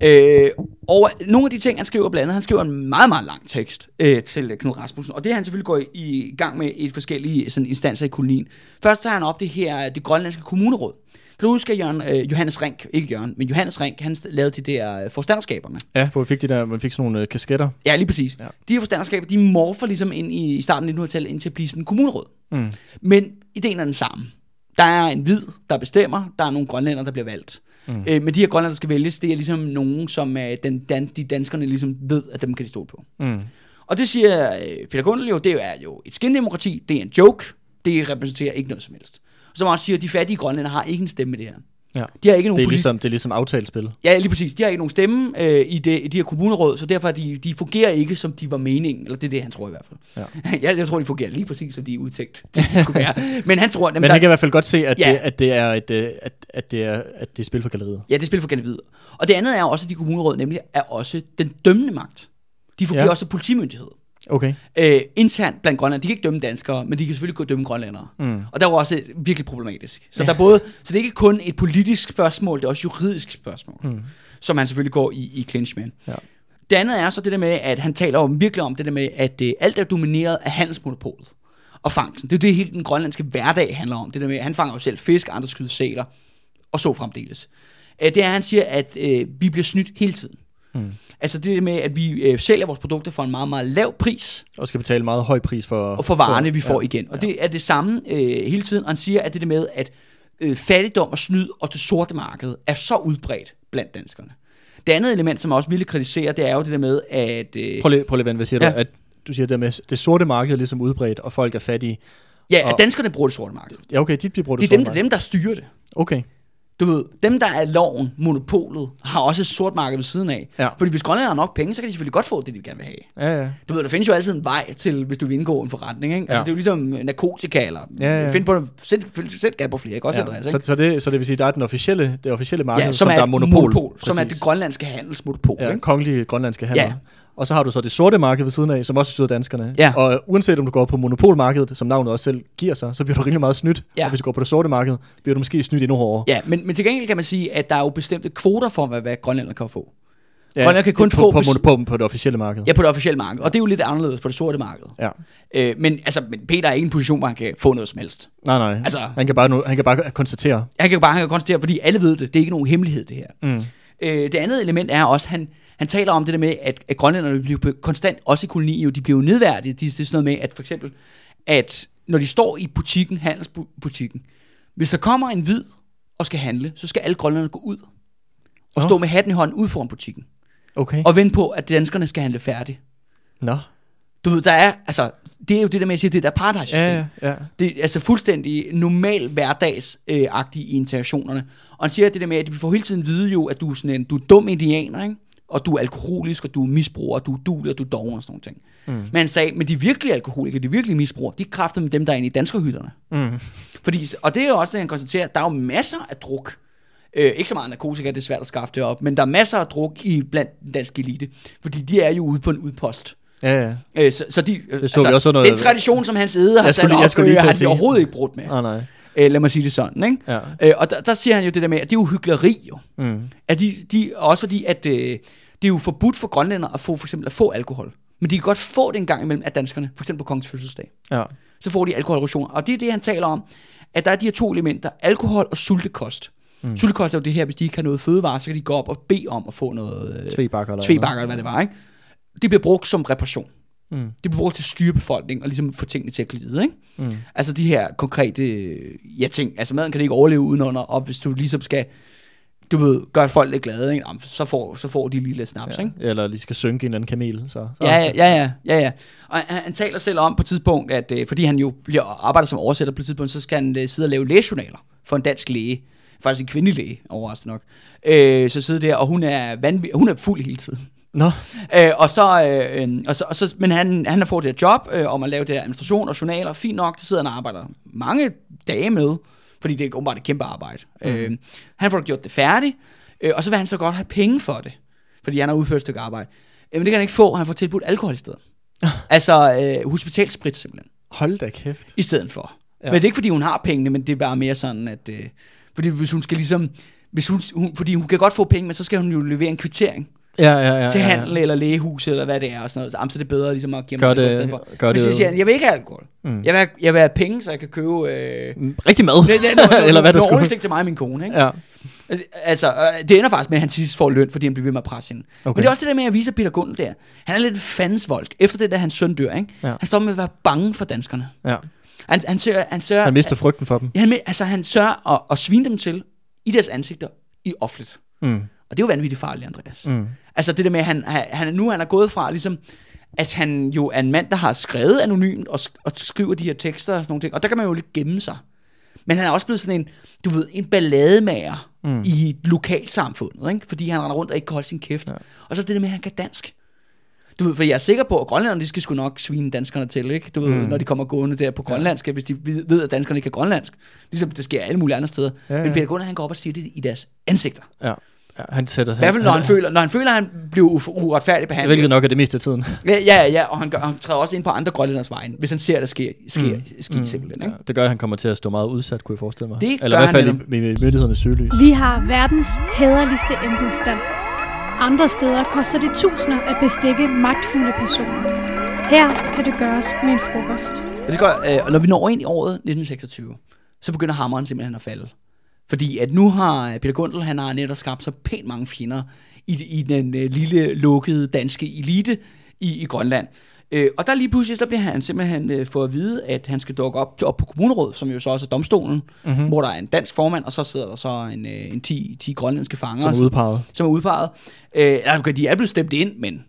Øh, og nogle af de ting, han skriver blandt andet, han skriver en meget, meget lang tekst øh, til Knud Rasmussen, og det han selvfølgelig gået i gang med i forskellige sådan, instanser i kolonien. Først tager han op det her, det grønlandske kommuneråd. Kan du huske, at Jørgen, øh, Johannes Rink, ikke Jørgen, men Johannes Rink, han lavede de der øh, forstanderskaberne. Ja, hvor vi fik, de der, man fik sådan nogle øh, kasketter. Ja, lige præcis. Ja. De her forstanderskaber, de morfer ligesom ind i, i starten af 1900-tallet ind til at blive sådan en kommuneråd. Mm. Men ideen er den samme. Der er en hvid, der bestemmer. Der er nogle grønlænder, der bliver valgt. Mm. Øh, men de her grønlænder, der skal vælges, det er ligesom nogen, som øh, den, dan, de danskerne ligesom ved, at dem kan de stole på. Mm. Og det siger øh, Peter Gundel jo, det er jo et skindemokrati, det er en joke, det repræsenterer ikke noget som helst. Og som også siger, at de fattige grønlænder har ikke en stemme i det her. Ja. De har ikke nogen Det er, politisk... ligesom, det er ligesom aftalespil. Ja, lige præcis. De har ikke nogen stemme øh, i, det, i de her kommuneråd, så derfor er de, de fungerer ikke, som de var meningen. Eller det er det, han tror i hvert fald. Ja. jeg, jeg tror, de fungerer lige præcis, som de er udtænkt, de skulle være. Men han tror... Jamen, Men der, han kan i hvert fald godt se, at, Ja. det, at, det, er et, øh, at, at, det er, at det er spil for galleriet. Ja, det er spil for videre. Og det andet er også, at de kommuneråd nemlig er også den dømmende magt. De fungerer ja. også som politimyndighed. Okay. Øh, internt blandt Grønland, de kan ikke dømme danskere, men de kan selvfølgelig gå dømme grønlændere. Mm. Og der var også virkelig problematisk. Så, Ja. der er både, så det er ikke kun et politisk spørgsmål, det er også juridisk spørgsmål, Mm. som han selvfølgelig går i, i clinch med. Ja. Det andet er så det der med, at han taler om, virkelig om det der med, at øh, alt er domineret af handelsmonopolet og fangsten. Det er det, hele den grønlandske hverdag handler om. Det der med, at han fanger jo selv fisk, andre skyder sæler, og så fremdeles. Øh, det er, at han siger, at øh, vi bliver snydt hele tiden. Mm. Altså det med, at vi øh, sælger vores produkter for en meget, meget lav pris, Og skal betale meget høj pris for... og for varerne, vi får ja. ja. igen. Og det er det samme øh, hele tiden. Og han siger, at det der med, at øh, fattigdom og snyd og det sorte marked er så udbredt blandt danskerne. Det andet element, som jeg også ville kritisere, det er jo det der med, at... Øh, Prøv lige, prøv lige at vente, hvad siger Ja. du? At du siger det med, det sorte marked er ligesom udbredt, og folk er fattige. ja, at og- danskerne bruger det sorte marked. Ja, okay, de bliver brugt Det er dem, der, dem, der styrer det. Okay. Du ved, dem der er loven, monopolet, har også et sort marked ved siden af. Ja. Fordi hvis grønlænderne har nok penge, så kan de selvfølgelig godt få det, de gerne vil have. Ja, ja. Du ved, der findes jo altid en vej til, hvis du vil indgå en forretning, ikke? Altså, Ja. det er jo ligesom narkotika, eller Ja, ja. find på det, sæt, sæt gat på flere, ikke? Også ja. Andreas, Så, ikke? så, det, så det vil sige, at der er den officielle, det officielle marked, Ja, som, der er monopol. som er det grønlandske handelsmonopol, Ja, ikke? kongelige grønlandske handler. Ja. Og så har du så det sorte marked ved siden af, som også betyder danskerne. Ja. Og uanset om du går på monopolmarkedet, som navnet også selv giver sig, så bliver du rimelig meget snydt. Ja. Og hvis du går på det sorte marked, bliver du måske snydt endnu hårdere. Ja, men, men til gengæld kan man sige, at der er jo bestemte kvoter for, hvad, hvad grønlænderne kan få. Grønland kan kun på, få På, på, på, på det officielle marked. Ja, på det officielle marked. Og det er jo lidt anderledes på det sorte marked. Ja. Øh, men, altså, men Peter er ikke en position, hvor han kan få noget som helst. Nej, nej. Altså- han, kan bare, han kan bare konstatere. Han kan bare han kan konstatere, fordi alle ved det. Det er ikke nogen hemmelighed, det her. Mm. Øh, det andet element er også, han, han taler om det der med, at, at grønlænderne bliver konstant, også i kolonien, jo, de bliver jo nedværdige. De, det er sådan noget med, at for eksempel, at når de står i butikken, handelsbutikken, hvis der kommer en hvid og skal handle, så skal alle grønlænderne gå ud og Nå. stå med hatten i hånden ud foran butikken. Okay. Og vente på, at danskerne skal handle færdigt. Nå. Du ved, der er, altså, det er jo det der med at sige, det der apartheid-system. Ja, ja, ja. Det er altså fuldstændig normal hverdagsagtigt i interaktionerne. Og han siger det der med, at vi får hele tiden vide jo, at du er sådan en, du er dum indianer, ikke? Og du er alkoholisk, og du er misbruger, og du er dulig, og du er doven og sådan nogle ting. Mm. Men han sagde, men de virkelige alkoholikere, de virkelige misbrugere, de kræfter med dem, der er inde i danskerhytterne. Mm. Fordi, og det er jo også det, han konstaterer, der er jo masser af druk. Øh, ikke så meget narkotika, det er svært at skaffe det op, men der er masser af druk i blandt den danske elite, fordi de er jo ude på en udpost. Ja, ja. Øh, så, så de, Det så vi også under- den tradition, som hans æde har sat op, øh, har de overhovedet ikke brudt med. Nej, nej. Øh, lad mig sige det sådan, ikke? Ja. Øh, og der, der siger han jo det der med, at det er jo hyggeleri jo. Mm. At de, de, også fordi, at øh, det er jo forbudt for grønlænder at få for eksempel at få alkohol. Men de kan godt få det en gang imellem af danskerne, for eksempel på kongens fødselsdag. Ja. Så får de alkoholrationer. Og det er det, han taler om, at der er de her to elementer, alkohol og sultekost. Mm. Sultekost er jo det her, hvis de ikke har noget fødevare, så kan de gå op og bede om at få noget øh, Tvebakker eller tvebakker, eller hvad det var, ikke? Det bliver brugt som repression. Mm. Det bliver brugt til at styre befolkningen og ligesom få tingene til at glide, ikke? Mm. Altså de her konkrete, ja ting, altså maden kan det ikke overleve udenunder, og hvis du ligesom skal, du ved, gøre folk lidt glade, ikke? Jamen, så, får, så får de lige lidt snaps, ja. ikke? Eller de skal synke en eller anden kamel. Så, så. Ja, ja, ja, ja, ja, ja. Og han, han taler selv om på et tidspunkt, at øh, fordi han jo bliver, arbejder som oversætter på et tidspunkt, så skal han øh, sidde og lave lægejournaler for en dansk læge. Faktisk en kvindelig læge, overraskende nok. Øh, så sidder der, og hun er, vanvid, hun er fuld hele tiden. Nå, Øh, og så, øh, og så, og så, men han, han har fået det her job øh, om at lave det her administration og journaler. Fint nok, det sidder han og arbejder mange dage med, fordi det er åbenbart et kæmpe arbejde. Mm. Øh, han får gjort det færdigt, øh, og så vil han så godt have penge for det, fordi han har udført et stykke arbejde. Øh, men det kan han ikke få, han får tilbudt alkohol i stedet. altså øh, hospitalsprit simpelthen, hold da kæft. i stedet for. Ja. Men det er ikke fordi hun har pengene, men det er bare mere sådan, at... Øh, fordi hvis hun skal ligesom... Hvis hun, hun, fordi hun kan godt få penge, men så skal hun jo levere en kvittering Ja, ja, ja. til ja, ja. handel eller lægehus eller hvad det er og sådan noget. Så, jamen, så er det bedre ligesom at give mig alkohol i det, stedet for. gør Men det, så siger han, jeg vil ikke have alkohol. Mm. Jeg, vil have, jeg vil have penge, så jeg kan købe... Øh, Mm, Rigtig mad. Eller Eller hvad der skulle. ting til mig og min kone, ikke? Ja. Altså, øh, det ender faktisk med, at han sidst får løn, fordi han bliver ved med at presse hende. Okay. Men det er også det der med at vise Peter Gundel der. Han er lidt fandensvoldsk. Efter det, da hans søn dør, ikke? Ja. Han står med at være bange for danskerne. ja. Han, han, sørger, han, sørger, Han mister frygten for dem. Ja, han, altså, han sørger at, at svine dem til i deres ansigter i offentligt. Mm. Og det er jo vanvittigt farligt, Andreas. Mm. Altså det der med, at han, han, nu han er gået fra, ligesom, at han jo er en mand, der har skrevet anonymt og, og skriver de her tekster og sådan nogle ting. Og der kan man jo lidt gemme sig. Men han er også blevet sådan en, du ved, en ballademager mm. i lokalsamfundet, ikke? fordi han render rundt og ikke kan holde sin kæft. Ja. Og så det der med, at han kan dansk. Du ved, for jeg er sikker på, at grønlænderne, de skal sgu nok svine danskerne til, ikke? Du ved, mm. når de kommer gående der på grønlandsk, hvis de ved, at danskerne ikke kan grønlandsk. Ligesom det sker alle mulige andre steder. Ja, Ja, ja. Men Peter Gunnar, han går op og siger det i deres ansigter. Ja. Han sætter I hvert fald, når han, føler, når han føler, at han bliver uretfærdigt behandlet. Hvilket nok er det meste af tiden. Ja, ja, ja, og han, gør, han træder også ind på andre grønlænders vejen, hvis han ser, at der sker, sker, mm. sker mm. simpelthen. Ikke? Ja, det gør, at han kommer til at stå meget udsat, kunne jeg forestille mig. Det Eller i hvert fald i, i myndighedernes søgelys. Vi har verdens hæderligste embedsstand. Andre steder koster det tusinder at bestikke magtfulde personer. Her kan det gøres med en frokost. Og, det gør, øh, og når vi når ind i året 1926, så begynder hammeren simpelthen at falde. Fordi at nu har Peter Gundel, han har netop skabt så pænt mange fjender i, i den øh, lille, lukkede danske elite i, i Grønland. Øh, og der lige pludselig, så bliver han simpelthen øh, fået at vide, at han skal dukke op, op på kommunerådet, som jo så også er domstolen, Mhm. mm-hmm. hvor der er en dansk formand, og så sidder der så en, øh, en 10, 10 grønlandske fanger, Som er udpeget. som er udpeget. Øh, altså, de er blevet stemt ind, men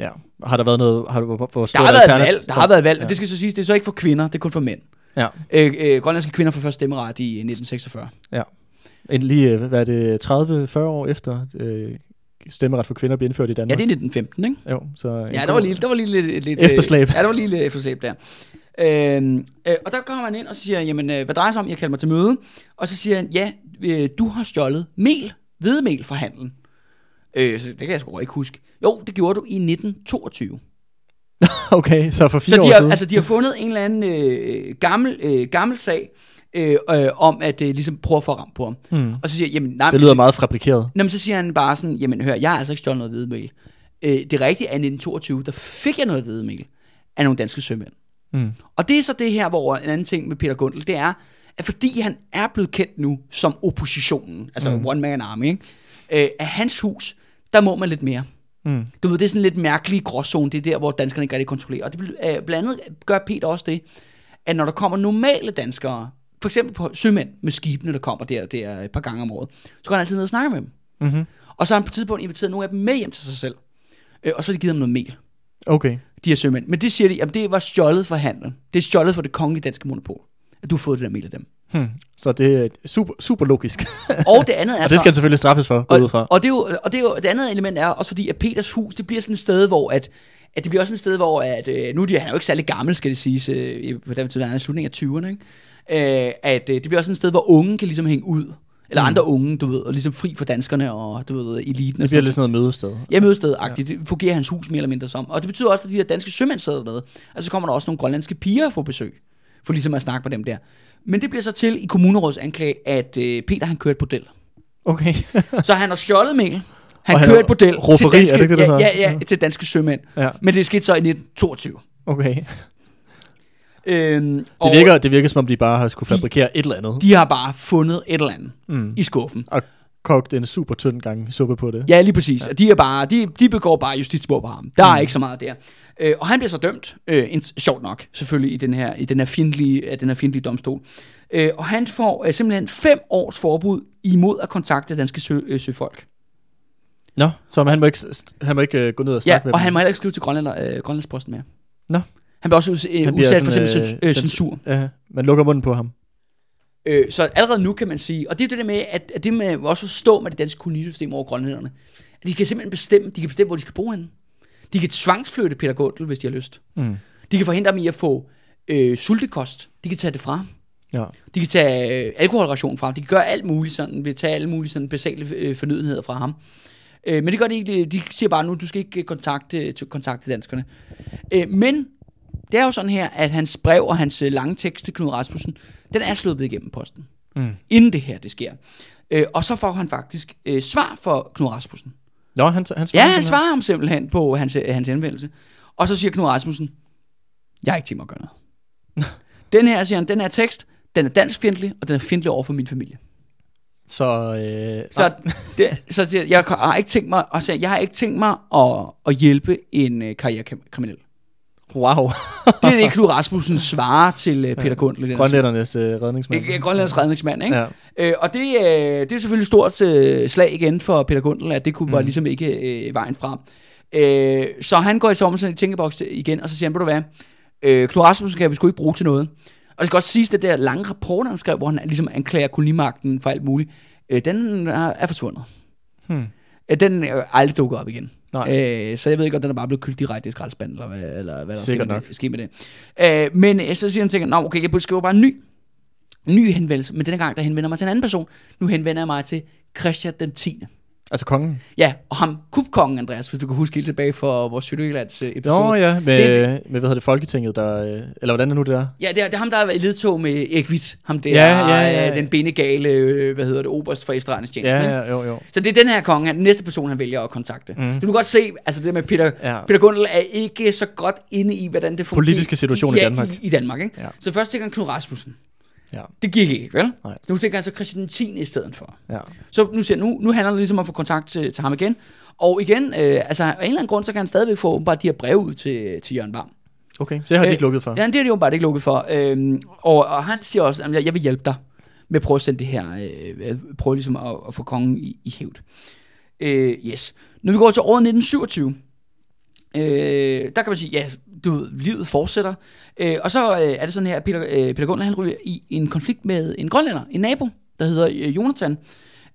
Ja. Har der været noget... Har du, hvor, hvor der har været valg. Der har været valg. Ja. Ja. Det skal så siges, det er så ikke for kvinder, det er kun for mænd. Ja. Øh, øh, grønlandske kvinder får først stemmeret i 1946. Ja. En lige, øh, hvad er det, 30-40 år efter øh, stemmeret for kvinder blev indført i Danmark? Ja, det er 1915, ikke? Jo, så en Ja, der var lige, der var lige lidt, lidt Efterslæb. Øh, ja, der var lige lidt efterslæb der. Øhm, øh, og der kommer man ind og så siger, jamen, øh, hvad drejer sig om? Jeg kalder mig til møde. Og så siger han, ja, øh, du har stjålet mel, hvedemel fra handlen. Øh, så det kan jeg sgu ikke huske. Jo, det gjorde du i 1922. Okay, så for fire Så år de har, siden. altså, de har fundet en eller anden øh, gammel, øh, gammel sag, øh, øh, om at øh, ligesom prøve at få ram på ham. Hmm. Og så siger jeg, jamen, nej, Det lyder meget fabrikeret. Nå, men så siger han bare sådan, jamen hør, jeg har altså ikke stjålet noget hvedemel. Øh, det er rigtigt, at i 1922, der fik jeg noget hvedemel af nogle danske sømænd. Mm. Og det er så det her, hvor en anden ting med Peter Gundel, det er, at fordi han er blevet kendt nu som oppositionen, altså mm. one man army, ikke? Øh, af hans hus, der må man lidt mere. Mm. Du ved, det er sådan lidt mærkelig gråzone, det er der, hvor danskerne ikke rigtig kontrollerer. Og det, øh, blandt andet gør Peter også det, at når der kommer normale danskere, for eksempel på sømænd med skibene, der kommer der, der et par gange om året, så går han altid ned og snakker med dem. Mm-hmm. Og så har han på et tidspunkt inviteret nogle af dem med hjem til sig selv. Øh, og så har de givet ham noget mel, Okay. de her sømænd. Men det siger de, at det var stjålet for handlen. Det er stjålet for det kongelige danske monopol. At du har fået det der mel af dem. Hmm. Så det er super, super logisk. Og det andet er og så... det skal han selvfølgelig straffes for, gå ud fra. og, og, det er jo, og det, er jo, det andet element er også fordi, at Peters hus, det bliver sådan et sted, hvor at, at det bliver også et sted, hvor at, øh, nu er de, han er jo ikke særlig gammel, skal det siges, øh, på den tid, han er i slutningen af 20'erne, ikke? Øh, at øh, det bliver også et sted, hvor unge kan ligesom hænge ud, eller Mm. andre unge, du ved, og ligesom fri for danskerne og, du ved, eliten. og Det bliver lidt sådan noget mødested. Ja, mødested-agtigt. Det fungerer hans hus mere eller mindre som. Og det betyder også, at de her danske sømænd sidder dernede. Og så kommer der også nogle grønlandske piger på besøg. For ligesom at snakke med dem der. Men det bliver så til i kommunerådets anklage, at øh, Peter han kører et bordel. Okay. Så han har stjålet mel. Han Og han et bordel til danske, er det det, ja, ja, ja, til danske sømænd. ja, Men det skete så i 1922. okay. Øhm, Det og virker, det virker som om, de bare har skulle fabrikere et eller andet. de har bare fundet et eller andet Mm. i skuffen. Og kogt en super tynd gang suppe på det. Ja, lige præcis. Ja. De, er bare, de, de begår bare justitsmord på ham. Der er Mm. ikke så meget der. Øh, og han bliver så dømt, øh, en, sjovt nok, selvfølgelig, i den her, i den her, fjendtlige, den her fjendtlige domstol. Øh, og han får øh, simpelthen fem års forbud imod at kontakte danske sø, øh, søfolk. Nå, så han må ikke, han må ikke uh, gå ned og Ja, snakke med og dem. han må heller ikke skrive til Grønlander, øh, Grønlandsposten mere. Nå. Han bliver også øh, Han bliver udsat for sådan, simpelthen øh, øh, cens- censur. Ja, man lukker munden på ham. Øh, så allerede nu kan man sige, og det er det der med, at, at det med også forstå med det danske kolonisystem over grønlænderne, at de kan simpelthen bestemme, de kan bestemme, hvor de skal bo henne. De kan tvangsflytte Peter Gundel, hvis de har lyst. Mm. De kan forhindre dem i at få øh, sultekost. De kan tage det fra. Ja. De kan tage øh, alkoholration fra ham. De kan gøre alt muligt sådan, vil tage alle mulige sådan basale øh, fornødenheder fra ham. Øh, men det gør de ikke. De siger bare nu, du skal ikke kontakte, kontakte danskerne. Øh, men det er jo sådan her, at hans brev og hans øh, lange tekst til Knud Rasmussen, den er sluppet igennem posten. Mm. Inden det her, det sker. Øh, og så får han faktisk øh, svar for Knud Rasmussen. Nå, han, han svarer Ja, han simpelthen. svarer ham simpelthen på hans, øh, hans henvendelse. Og så siger Knud Rasmussen, jeg har ikke tænkt mig at gøre noget. den her, siger han, den her tekst, den er dansk fjendtlig, og den er fjendtlig over for min familie. Så, øh, Så, det, så siger jeg, jeg har ikke tænkt mig, og siger, jeg har ikke tænkt mig at, at hjælpe en øh, karrierekriminel. Wow. Det er det, Knud Rasmussen svarer til øh, Peter den her Grønlændernes øh, redningsmand. sag. Øh, Grønlands redningsmand, ikke? Ja. Øh, og det, øh, det er selvfølgelig et stort øh, slag igen for Peter Gundel, at det kunne mm. var ligesom ikke øh, vejen frem. Øh, så han går i sommer i tænkeboks igen, og så siger han, ved du hvad, øh, Knud Rasmussen kan vi sgu ikke bruge til noget. Og det skal også siges, det der lange rapport, han skrev, hvor han ligesom anklager kolonimagten for alt muligt, øh, den er, er forsvundet. Hmm. Øh, den er aldrig dukket op igen. Nej. Øh, så jeg ved ikke, om den er bare blevet kølt direkte i skraldespanden, eller hvad, eller hvad der Sikkert sker med nok. det, sker med det. Øh, men øh, så siger han, tænker, Nå, okay, jeg skriver bare en ny, ny henvendelse, men denne gang, der henvender mig til en anden person. Nu henvender jeg mig til Christian den 10. Altså kongen. Ja, og ham, kubkongen, Andreas, hvis du kan huske helt tilbage for vores Sydøgelands øh, episode. Nå ja, med, Det- med hvad hedder det, Folketinget, der, øh, eller hvordan er nu det der? Ja, det er, det er ham, der er i ledtog med Erik Witt. Ham der, Ja, ja, ja, ja. øh, den benegale, øh, hvad hedder det, oberst for efterretningstjenesten. Ja, ja, jo, jo. Så det er den her konge, han- den næste person, han vælger at kontakte. Mm. Du kan godt se, altså det med Peter, Ja. Peter Gundel er ikke så godt inde i, hvordan det fungerer. Politiske situation i ja, Danmark. I, i Danmark, ikke? Ja. Så først tænker han Knud Rasmussen. Ja. Det gik ikke, vel? Nej. Nu tænker han så Christian 10 i stedet for. Ja. Så nu, siger, jeg, nu, nu handler det ligesom om at få kontakt til, til ham igen. Og igen, øh, altså af en eller anden grund, så kan han stadigvæk få åbenbart de her breve ud til, til Jørgen Bam. Okay, det har de Øh, ikke lukket for. Ja, det er de åbenbart ikke lukket for. Øhm, og, og han siger også, at jeg, jeg vil hjælpe dig med at prøve at sende det her, øh, prøve ligesom at, at få kongen i, i hævd. Øh, yes. Når vi går til året 1927, øh, der kan man sige, ja, du ved, livet fortsætter. Øh, og så øh, er det sådan her, at Peter, øh, Peter Gunnar, han ryger i en konflikt med en grønlænder, en nabo, der hedder øh, Jonathan,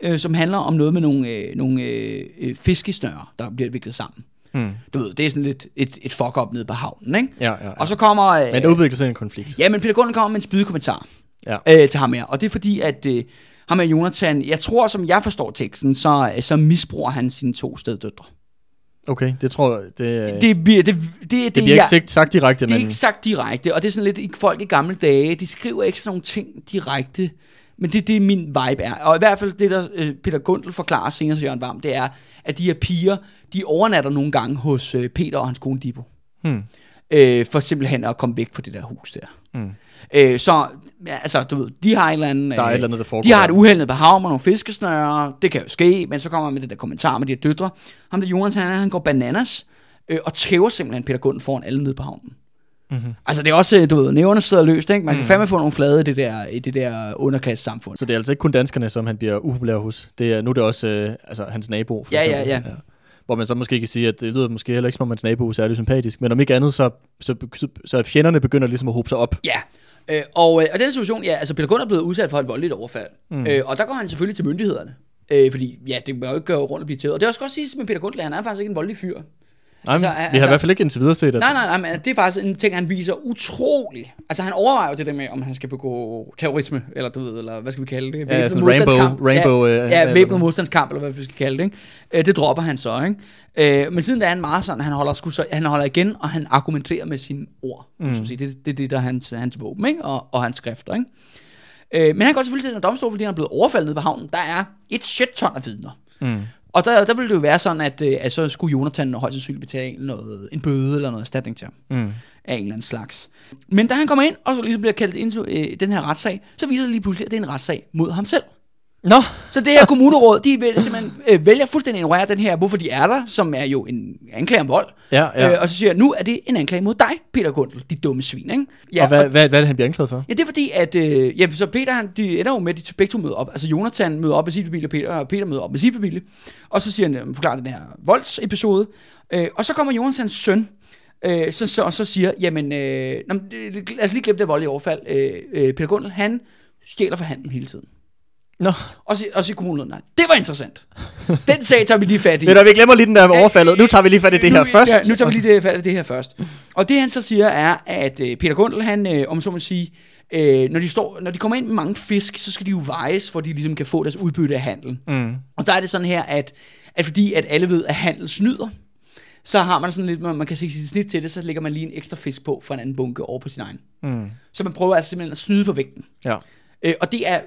øh, som handler om noget med nogle, øh, nogle øh, øh, fiskesnøre, der bliver viklet sammen. Mm. Du ved, det er sådan lidt et, et fuck-up nede på havnen, ikke? Ja, ja, ja. Og så kommer... Øh, Men der udvikler sig en konflikt. Ja, men Peter Gunn kommer med en spidekommentar Ja. øh, til ham her. Og det er fordi, at øh, ham og Jonathan, jeg tror, som jeg forstår teksten, så, øh, så misbruger han sine to steddøtre. Okay, det tror jeg, det, det, Det, det, det, det, bliver jeg, ikke sagt, direkte, det er men... ikke sagt direkte, og det er sådan lidt, folk i gamle dage, de skriver ikke sådan nogle ting direkte, men det er det, min vibe er. Og i hvert fald det, der øh, Peter Gundel forklarer senere til Jørgen Varm, det er, at de her piger, de overnatter nogle gange hos øh, Peter og hans kone Dibo. Hmm. øh, for simpelthen at komme væk fra det der hus der. Mm. Øh, så, ja, altså, du ved, de har en eller anden... Der er øh, et eller andet, der foregår. de har et uheld nede på hav med nogle fiskesnøre, det kan jo ske, men så kommer han med det der kommentar med de her døtre. Ham der Jonas, han, han går bananas, øh, og tæver simpelthen Peter Gunden foran alle nede på havnen. Mm-hmm. Altså det er også, øh, du ved, næverne sidder løst, ikke? Man kan Mm. fandme få nogle flade i det der, i det der underklasse samfund. Så det er altså ikke kun danskerne, som han bliver upopulær hos. Det er, nu er det også øh, altså, hans nabo, for Ja, ja, eksempel. ja. Hvor man så måske kan sige, at det lyder måske heller ikke som om hans nabo er særlig sympatisk. Men om ikke andet, så, så, så, så fjenderne begynder ligesom at hobe sig op. Ja, øh, og, øh, og den situation, ja, altså Peter Gunn er blevet udsat for et voldeligt overfald. Mm. Øh, og der går han selvfølgelig til myndighederne. Øh, fordi, ja, det må jo ikke gå rundt og blive tævet. Og det er også godt sige med Peter Gundle, han er faktisk ikke en voldelig fyr. Nej, Altså, vi har altså- i hvert fald ikke indtil videre set, at... Nej, nej, nej, men det er faktisk en ting, han viser utrolig. Altså, han overvejer jo det der med, om han skal begå terrorisme, eller du ved, eller hvad skal vi kalde det? Ja, Væbnet sådan modstandskamp. rainbow- rainbow, ja, øh, ja, øh, væbnet modstandskamp, eller hvad vi skal kalde det, ikke? Øh, det dropper han så, ikke? Øh, men siden da er han meget sådan, han holder, sgu så, han holder igen, og han argumenterer med sine ord. Mm. Sige. Det, det er det, der er hans, hans våben, ikke? Og, og hans skrifter, ikke? Øh, men han går selvfølgelig til den domstol, fordi han er blevet overfaldet nede på havnen. Der er et shit ton af vidner. Mm. Og der, der ville det jo være sådan, at, øh, at så skulle Jonathan højst sandsynligt betale noget, en bøde eller noget erstatning til ham Mm. af en eller anden slags. Men da han kommer ind, og så ligesom bliver kaldt ind til øh, den her retssag, så viser det lige pludselig, at det er en retssag mod ham selv. Nå, Så det her kommuneråd, de vil simpelthen øh, vælger fuldstændig at ignorere den her, hvorfor de er der, som er jo en anklage om vold. ja, ja. Øh, og så siger jeg, nu er det en anklage mod dig, Peter Gundel, de dumme svin, ikke? Ja, og hvad, hvad, hvad er det, han bliver anklaget for? Ja, det er fordi, at øh, ja, så Peter, han, de ender jo med, at de begge to møder op. Altså Jonathan møder op med sin familie, og Peter, og Peter møder op med sin familie. Og så siger han, forklarer den her voldsepisode. Øh, og så kommer Jonathans søn, øh, så, så, og så siger, jamen, øh, øh, lad os lige glemme det voldelige overfald. Øh, øh, Peter Gundel, han stjæler for handen hele tiden. Nå, Og så, og så kommunen, nej, det var interessant. Den sag tager vi lige fat i. du, vi glemmer lige den der med overfaldet. Nu tager vi lige fat i det nu, her først. Ja, nu tager vi lige det, fat i det her først. Og det han så siger er, at øh, Peter Gundel, han, øh, om så må sige, øh, når, de står, når de kommer ind med mange fisk, så skal de jo vejes, for de ligesom kan få deres udbytte af handel. Mm. Og der er det sådan her, at, at fordi at alle ved, at handel snyder, så har man sådan lidt, man man kan se sit snit til det, så lægger man lige en ekstra fisk på for en anden bunke over på sin egen. Mm. Så man prøver altså simpelthen at snyde på vægten. Ja. Øh, og det er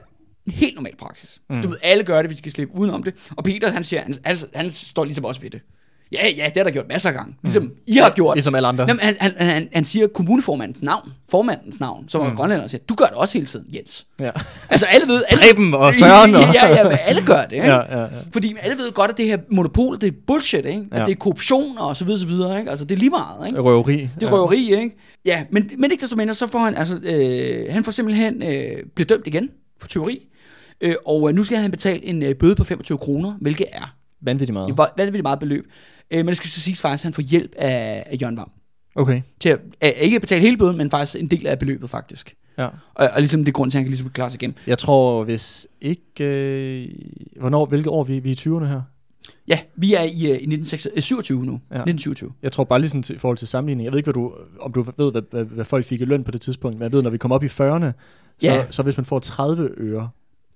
en helt normal praksis. Mm. Du ved, alle gør det, hvis de kan slippe udenom det. Og Peter, han siger, han, altså, han står ligesom også ved det. Ja, ja, det har der gjort masser af gange. Ligesom mm. I har gjort. Ligesom alle andre. Jamen, han, han, han, han siger kommuneformandens navn, formandens navn, som er mm. grønlænder, og siger, du gør det også hele tiden, Jens. Ja. Altså alle ved... Alle, Preben og Søren og- ja, ja, men alle gør det, ikke? Ja, ja, ja. Fordi alle ved godt, at det her monopol, det er bullshit, ikke? At Ja. det er korruption og så videre, så videre, ikke? Altså, det er lige meget, ikke? Røveri. Det er røveri, ikke? Ja, men, men ikke desto mindre, så får han, altså, øh, han får simpelthen, øh, bliver dømt igen for tyveri, øh, og øh, nu skal han betale en øh, bøde på 25 kroner, hvilket er Vanvittigt meget. et vanvittigt meget beløb. Øh, men det skal så siges faktisk, at han får hjælp af, af Jørgen Vam. Okay. Til at, at, ikke betale hele bøden, men faktisk en del af beløbet, faktisk. Ja. Og, og ligesom det er grund til, at han kan ligesom klare sig igennem. Jeg tror, hvis ikke... Øh, hvornår, hvilke år vi, vi er i 20'erne her? Ja, vi er i, uh, i 1927 nu. Ja. 1927. Jeg tror bare lige sådan til, i forhold til sammenligning. Jeg ved ikke, hvad du, om du ved, hvad, hvad, hvad folk fik i løn på det tidspunkt, men jeg ved, når vi kommer op i 40'erne, så, Ja. så hvis man får 30 øre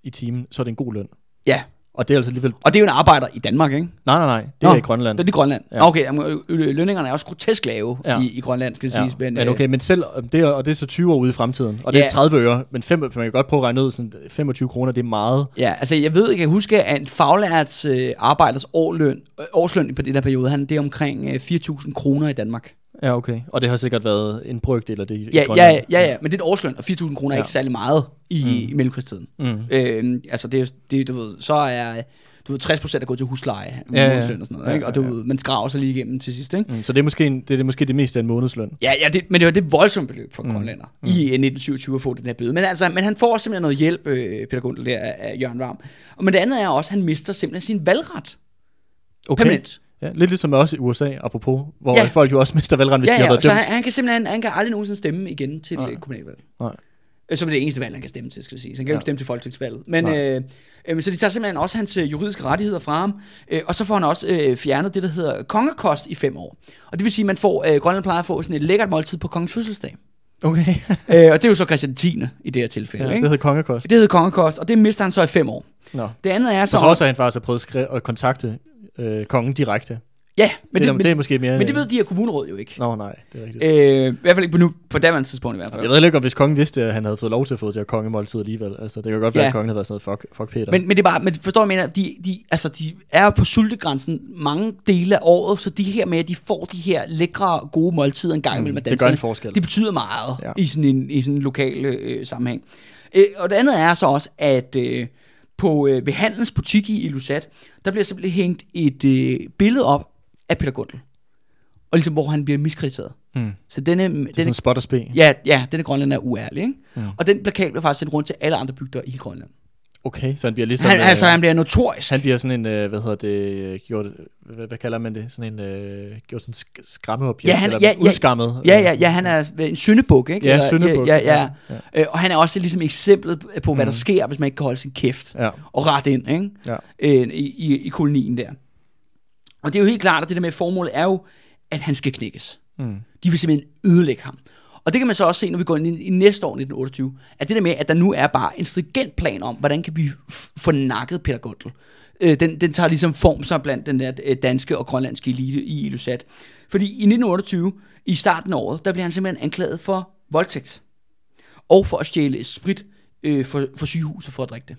i timen, så er det en god løn. Ja, Og det er altså alligevel... og det er jo en arbejder i Danmark, ikke? Nej, nej, nej. Det Nå. er i Grønland. Det er i Grønland. Ja. Okay, jamen, lønningerne er også grotesk lave Ja. i, i Grønland, skal det Ja, siges. Men, men øh, okay, men selv, det er, og det er så 20 år ude i fremtiden, og det er Ja. 30 øre, men fem, man kan godt prøve at regne ud, sådan 25 kroner, det er meget. Ja, altså jeg ved, jeg kan huske, at en faglærts øh, arbejders årløn, øh, årsløn på den her periode, han, det er omkring øh, 4.000 kroner i Danmark. Ja, okay. Og det har sikkert været en brøkdel af det i Ja, ja, ja, ja, men det er et årsløn, og 4.000 kroner er Ja. ikke særlig meget i, Mm. i mellemkrigstiden. Mm. Øh, altså det, er- det, du ved, så er du ved, 60% er gået til husleje, Ja, ja. månedsløn og sådan noget, Ja, ikke? og du ja, ja. man skraver sig lige igennem til sidst, ikke? Mm. Så det er, måske en, det er måske det meste af en månedsløn. Ja, ja det, men det var det voldsomme beløb for Mm. grønlænder mm. i øh, 1927 at få den her bøde. Men, altså, men han får simpelthen noget hjælp, øh, Peter Gundel, der af af Jørgen Varm. Og men det andet er også, at han mister simpelthen sin valgret. Okay. Permanent. Ja, lidt ligesom også i USA, apropos, hvor Ja. ja. folk jo også mister valgret, hvis Ja, de har ja, været så dømt. han, han kan simpelthen han kan aldrig nogensinde stemme igen til Nej. øh, kommunalvalg. Nej. Øh, Som er det eneste valg, han kan stemme til, skal jeg sige. Så han kan jo Ja. ikke stemme til folketingsvalget. Men, Nej. øh, øh, så de tager simpelthen også hans øh, juridiske rettigheder fra ham. Øh, og så får han også øh, fjernet det, der hedder kongekost i fem år. Og det vil sige, at man får, øh, Grønland plejer at få sådan et lækkert måltid på kongens fødselsdag. Okay. øh, og det er jo så Christian 10. i det her tilfælde. ja, Ja, det ikke? hedder kongekost. Det hedder kongekost, og det mister han så i fem år. Nå. Det andet er så... Så også, at han faktisk har prøvet at kontakte øh, kongen direkte. ja, men det, det, men, det er måske mere... men det ved de her kommuneråd jo ikke. Nå, nej, det er rigtigt. Øh, I hvert fald ikke på, nu, på daværende tidspunkt i hvert fald. Jeg ved heller ikke, hvis kongen vidste, at han havde fået lov til at få det her kongemåltid alligevel. Altså, det kan godt være, Ja. at kongen havde været sådan noget, fuck, fuck Peter. Men, men det er bare, men forstår du, mener, de, de, altså, de er på sultegrænsen mange dele af året, så de her med, at de får de her lækre, gode måltider en gang imellem af Mm, det gør danskerne, en forskel. det betyder meget Ja. ja. i sådan en, i sådan en lokal øh, sammenhæng. Øh, og det andet er så også, at øh, på øh, ved Handels butik i Ilusat, der bliver simpelthen hængt et øh, billede op af Peter Gundel. Og ligesom, hvor han bliver miskrediteret. Mm. Så denne, Det er denne sådan spot og spe. Ja, ja, denne Grønland er uærlig, ikke? Mm. Mm. Og den plakat bliver faktisk sendt rundt til alle andre bygder i Grønland. Okay, så han bliver ligesom... Han, øh, altså, han bliver notorisk. han bliver sådan en, øh, hvad hedder det, gjort, hvad, hvad kalder man det? Sådan en, øh, gjort sådan sk- skræmmeobjekt, Ja, han- eller ja, ja. udskammet. Ja, ja, ja, han er en syndebuk, ikke? Ja, Eller- syndebuk, Ja, ja, ja. ja. Øh, og han er også ligesom eksemplet på, hvad der Mm. sker, hvis man ikke kan holde sin kæft Ja, og ret ind, ikke? ja. Øh, i, i, i kolonien der. Og det er jo helt klart, at det der med formålet er jo, at han skal knækkes. Mm. De vil simpelthen ødelægge ham. Og det kan man så også se, når vi går ind i, i næste år, 1928, at det der med, at der nu er bare en stringent plan om, hvordan kan vi få nakket Peter Gundel. Øh, den, den tager ligesom form sig blandt den der øh, danske og grønlandske elite i Ilusat. Fordi i 1928, i starten af året, der bliver han simpelthen anklaget for voldtægt. Og for at stjæle sprit øh, for, for sygehuset for at drikke det.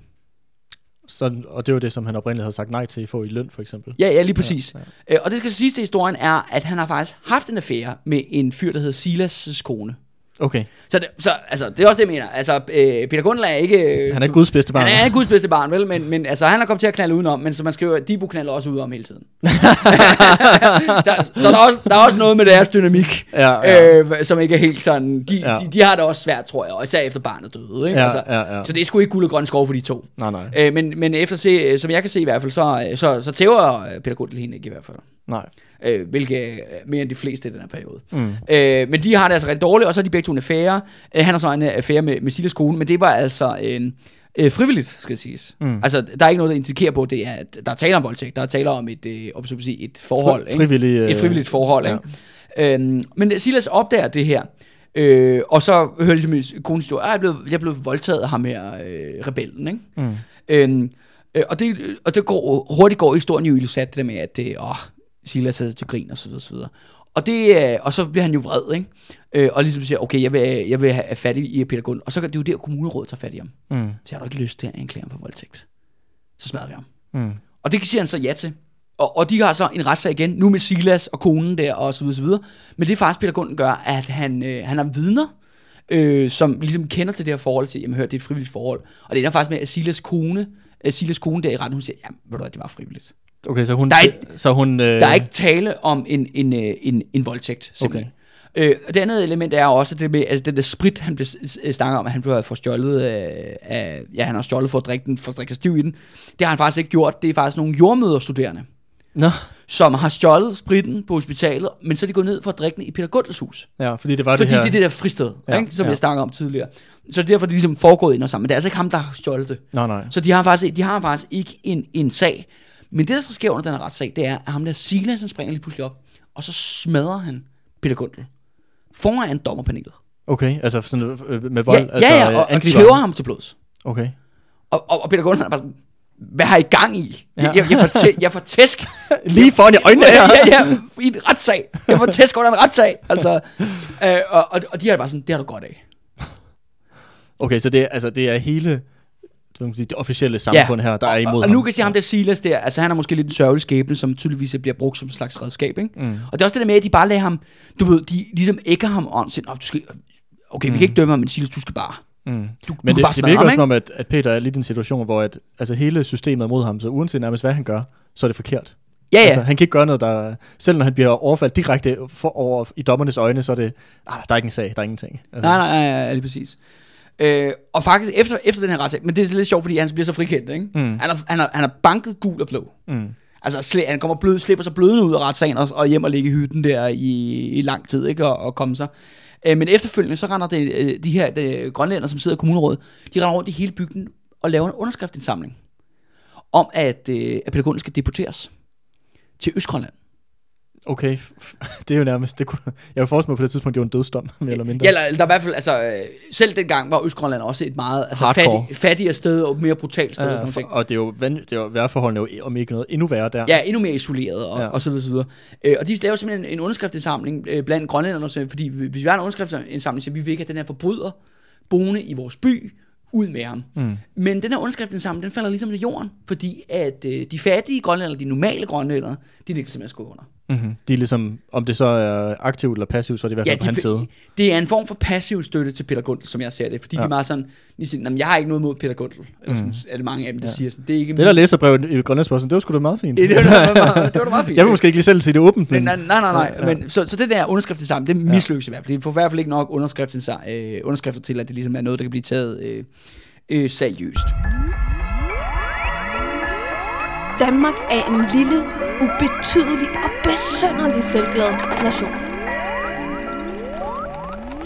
Så, og det var det, som han oprindeligt havde sagt nej til at få i løn, for eksempel. Ja, ja, lige præcis. Ja, Ja, ja. Og det skal sidste historien er, at han har faktisk haft en affære med en fyr, der hedder Silas' kone. Okay, Så, det, så altså, det er også det, jeg mener. Altså, øh, Peter Gundel er ikke... Øh, han er Guds bedste barn. Han er ikke Guds bedste barn, vel? Men, men altså, han er kommet til at knalde udenom, men som man skriver, Dibu knaller også udenom hele tiden. så, så der, er også, der er også noget med deres dynamik, Ja, ja. Øh, som ikke er helt sådan... De, Ja. de, de har det også svært, tror jeg, og især efter barnet døde. Ikke? Ja, altså, ja, ja. Så det er sgu ikke guld og grøn skov for de to. Nej, nej, Øh, men, men efter se, som jeg kan se i hvert fald, så, så, så tæver øh, Peter Gundel hende ikke i hvert fald. nej. Øh, hvilket er mere end de fleste i den her periode. Mm. Øh, men de har det altså rigtig dårligt, og så er de begge to en affære. Øh, han har så en affære med, med Silas kone, men det var altså øh, øh, frivilligt, skal siges. Mm. Altså, der er ikke noget, der indikerer på, det er, at der er tale om voldtægt. Der er tale om et, øh, om, så sige, et forhold. Fri- ikke? frivillig, øh, Et frivilligt forhold, ja. ikke? Øhm, men Silas opdager det her, øh, og så hører ligesom konens historie, "Ah, jeg er blevet, jeg blevet voldtaget af ham her, øh, rebellen, ikke? Mm. Øhm, øh, og det, og det går, hurtigt går historien jo illustreret det der med, at det, åh, Silas er til grin og så videre, og så videre. Og, det, øh, og så bliver han jo vred, ikke? Øh, og ligesom siger, okay, jeg vil, jeg vil have fat i Peter Gund. Og så er det jo der, kommunerådet tager fat i ham. Mm. Så jeg har du ikke lyst til at anklage ham for voldtægt. Så smadrer vi ham. Mm. Og det siger han så ja til. Og, og de har så en retssag igen, nu med Silas og konen der, og så videre, så videre. Men det faktisk Peter Gunden gør, at han, øh, han har vidner, øh, som ligesom kender til det her forhold, til, jamen hør, det er et frivilligt forhold. Og det ender faktisk med, at Silas kone, øh, Silas kone der i retten, hun siger, jamen ved du hvad, det var frivilligt. Okay, så hun... Der er ikke- så hun øh, Der er ikke tale om en, en, øh, en, en voldtægt, simpelthen. Okay. Øh, og det andet element er også det med, at den der sprit, han blev s- snakket om, at han blev for stjålet af, af, ja, han har stjålet for at drikke den, for at drikke stiv i den. Det har han faktisk ikke gjort. Det er faktisk nogle jordmøderstuderende, Nå, som har stjålet spritten på hospitalet, men så er de gået ned for at drikke den i Peter Gundels hus. ja, fordi det var Fordi det her... det er det der fristed, Ja, ikke, som ja. jeg snakkede om tidligere. Så det er derfor, de ligesom foregået ind og sammen. Men det er altså ikke ham, der har stjålet det. Nej, nej. Så de har faktisk, de har faktisk ikke en, en sag. Men det, der så sker under den her retssag, det er, at ham der Silas, han springer lige pludselig op, og så smadrer han Peter Gundel foran dommerpanelet. Okay, altså sådan, øh, med vold? ja, altså, ja, ja, og, og tæver ham? til blods. Okay. Og, og, og Peter Gundel han er bare sådan, hvad har I gang i? Ja. Ja. Jeg, jeg, får tæ, jeg får tæsk. Lige foran i øjnene ja, ja, i en retssag. Jeg får tæsk under en retssag. Altså, øh, og, og, og de er bare sådan, det har du godt af. Okay, så det, altså, det er hele hvad man sige, det officielle samfund her, der er imod og, og ham. nu kan jeg sige ham der Silas der, altså han er måske lidt en sørgelig skæbne, som tydeligvis bliver brugt som en slags redskab, ikke? Mm. Og det er også det der med, at de bare lader ham, du ved, de ligesom ægger ham om, siger, "Nå, du skal, okay, vi kan ikke dømme ham, men Silas, du skal bare, Mm. du, Men du det, bare det virker ham, også som om, at, at Peter er lidt i en situation, hvor at, altså, hele systemet er mod ham, så uanset nærmest hvad han gør, så er det forkert. Ja, ja, Altså, han kan ikke gøre noget, der... Selv når han bliver overfaldt direkte for, over i dommernes øjne, så er det... Ah, der er ikke en sag, der er ingenting. Altså, nej, nej, nej, nej, lige præcis. Øh, og faktisk efter, efter den her retssag, men det er lidt sjovt, fordi han bliver så frikendt, ikke? Mm. Han, har, han, har, han har banket gul og blå. Mm. Altså, sli- han kommer blød, slipper sig blødende ud af retssagen og, og hjem og ligge i hytten der i, i lang tid, ikke? Og, og komme sig. Øh, men efterfølgende, så render det, øh, de her de grønlænder, som sidder i kommunerådet, de render rundt i hele bygden og laver en underskriftindsamling om, at, øh, at pædagogen skal deporteres til Østgrønland. Okay, det er jo nærmest, det kunne, jeg vil forestille mig på det tidspunkt, det var en dødsdom, mere eller mindre. Ja, eller, der er i hvert fald, altså, øh, selv dengang var Østgrønland også et meget altså, Hardcore. fattig, fattigere sted og mere brutalt sted. Ja, og sådan for, og det er jo, det er jo vejrforholdene jo om ikke noget endnu værre der. Ja, endnu mere isoleret og, Ja. og så videre, så videre. Øh, og de laver simpelthen en underskriftsindsamling øh, blandt grønlænderne, fordi hvis vi har en underskriftsindsamling, så vi vil ikke have den her forbryder boende i vores by, ud med ham. Mm. Men den her underskriftsindsamling, den falder ligesom til jorden, fordi at øh, de fattige grønlændere, de normale grønlændere, de ligger simpelthen skåret under. Mm-hmm. De er ligesom, om det så er aktivt eller passivt, så er det i hvert fald på hans side. de, det er en form for passiv støtte til Peter Gundel, som jeg ser det, fordi ja. Ja. de er meget sådan, de siger, "Nå, men jeg har ikke noget mod Peter Gundel, eller sådan, er det mange af dem, der Ja. ja. siger sådan, det er ikke Det der læserbrevet i Grønlandsposten, det var sgu da meget fint. det, det, var, da meget, det var da meget fint. jeg vil måske ikke lige selv sige det åbent, Men, nej, nej, nej, nej. Ja. Men, så, så det der underskriftsindsamling, det mislykkes i hvert fald. De får i hvert fald ikke nok underskrifter, øh, underskrifter til, at det ligesom er noget, der kan blive taget øh, øh, seriøst. Danmark er en lille, ubetydelig og besønderlig selvglad nation.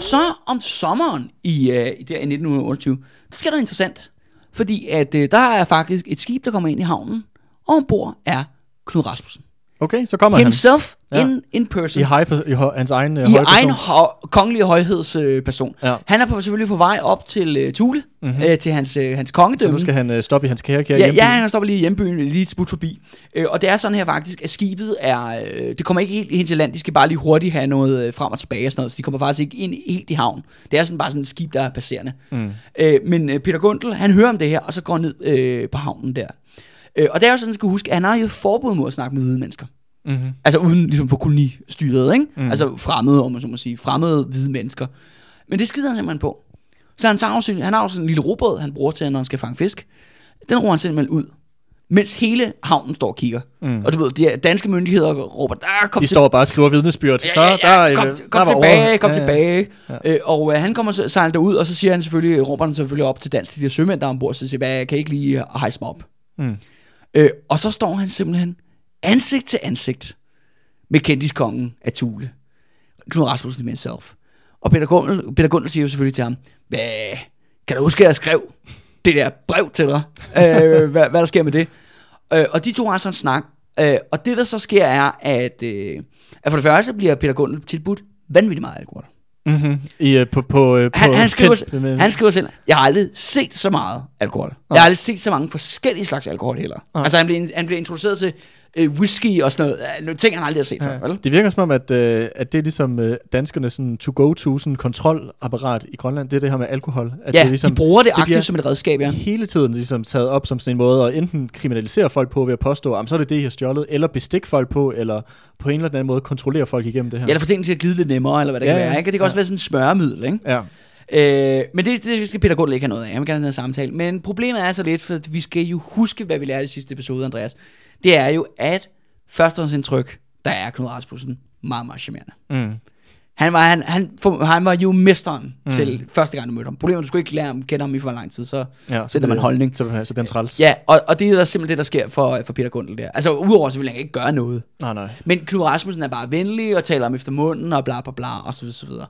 Så om sommeren i, i, der, i 1928, der sker noget interessant. Fordi at øh, der er faktisk et skib, der kommer ind i havnen, og ombord er Knud Rasmussen. Okay, så kommer Himself Ja. in, in person. i, high, i hø- hans egen øh, I høje egen ho- kongelige højhedsperson. Øh. Ja. Han er på, selvfølgelig på vej op til øh, Thule, Mhm. mm-hmm. øh, til hans, øh, hans Så kongedømme. nu skal han øh, stoppe i hans kære, kære Ja, ja, han stopper lige i hjembyen, lige et smut forbi. Øh, og det er sådan her faktisk, at skibet er... Øh, det kommer ikke helt hen til land, de skal bare lige hurtigt have noget øh, frem og tilbage og sådan noget, så de kommer faktisk ikke ind helt i havn. Det er sådan bare sådan et skib, der er passerende. Mm. Øh, men øh, Peter Gundel, han hører om det her, og så går ned øh, på havnen der. Øh, og det er jo sådan, at skal huske, at han har jo forbud mod at snakke med hvide mennesker. Mm-hmm. Altså uden ligesom for kolonistyret, ikke? Mm. Altså fremmede, om man så må sige, fremmede hvide mennesker. Men det skider han simpelthen på. Så han, tager sin, han har sådan en lille robåd, han bruger til, når han skal fange fisk. Den roer han simpelthen ud, mens hele havnen står og kigger. Mm. Og du ved, de danske myndigheder råber, der kom De til- står bare og skriver vidnesbyrd. Ja, så ja, ja, der, kom, øh, kom der tilbage, over. kom Ja, ja. tilbage. Ja. Øh, og øh, han kommer så sejler derud, og så siger han selvfølgelig, råber han selvfølgelig op til dansk, til de her sømænd, der er ombord, så siger, hvad, kan I ikke lige hejse mig op? Mm. Øh, og så står han simpelthen ansigt til ansigt med kendiskongen af Thule. Knud Rasmussen himself. Og Peter Gundel, Peter Gundel siger jo selvfølgelig til ham, hvad, kan du huske, at jeg skrev det der brev til dig? øh, hvad, hvad der sker med det? Øh, og de to har så en snak. Øh, og det, der så sker, er, at, øh, at for det første bliver Peter Gundel tilbudt vanvittigt meget alkohol. Mm-hmm. I, øh, på, på, øh, på Han, han, skriver, kendt- han skriver selv, jeg har aldrig set så meget alkohol. Jeg har aldrig set så mange forskellige slags alkohol heller. Nej. Altså han bliver, han bliver introduceret til øh, whisky og sådan noget. Øh, Nogle ting, han aldrig har set før, vel? Det virker som om, at, øh, at det er ligesom øh, danskernes sådan, to-go-to sådan, kontrolapparat i Grønland. Det er det her med alkohol. At Ja, det er ligesom, de bruger det det aktivt som et redskab, ja. hele tiden ligesom taget op som sådan en måde at enten kriminalisere folk på ved at påstå, at så er det det, I har stjålet, eller bestik folk på, eller på en eller anden måde kontrollere folk igennem det her. Eller få tingene til at glide lidt nemmere, eller hvad det Ja, kan ja. være. Ikke? Det kan også Ja. være sådan en smøremiddel, ikke? Ja. Øh, men det, det skal Peter Gundel ikke have noget af. Jeg vil gerne have en samtale. Men problemet er så lidt, for vi skal jo huske, hvad vi lærte i sidste episode, Andreas. Det er jo, at førstehåndsindtryk, der er Knud Rasmussen meget, meget charmerende. Mm. Han var, han, han, for, han var jo mesteren Mm. til første gang, du mødte ham. Problemet er, at du skulle ikke lære ham, kende ham i for lang tid, så Ja, sætter man holdning. Så, så bliver han træls. Ja, og, og det er der simpelthen det, der sker for, for Peter Gundel der. Altså, udover selvfølgelig, han kan ikke gøre noget. Nej, nej. Men Knud Rasmussen er bare venlig og taler om efter munden og bla bla bla og så videre, så videre.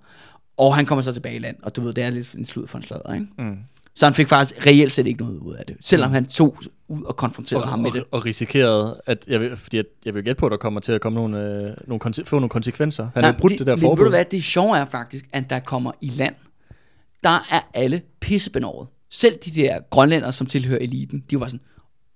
Og han kommer så tilbage i land, og du ved, det er lidt en slud for en sladder, ikke? Mm. Så han fik faktisk reelt set ikke noget ud af det, selvom han tog ud og konfronterede Og, ham med og, det. og risikerede, at jeg vil, fordi at jeg vil gætte på, at der kommer til at komme nogle, øh, nogle, få nogle konsekvenser. Han har brudt det, det der men ved forbud. du hvad, det sjove er faktisk, at der kommer i land, der er alle pissebenovet. Selv de der grønlænder, som tilhører eliten, de var sådan,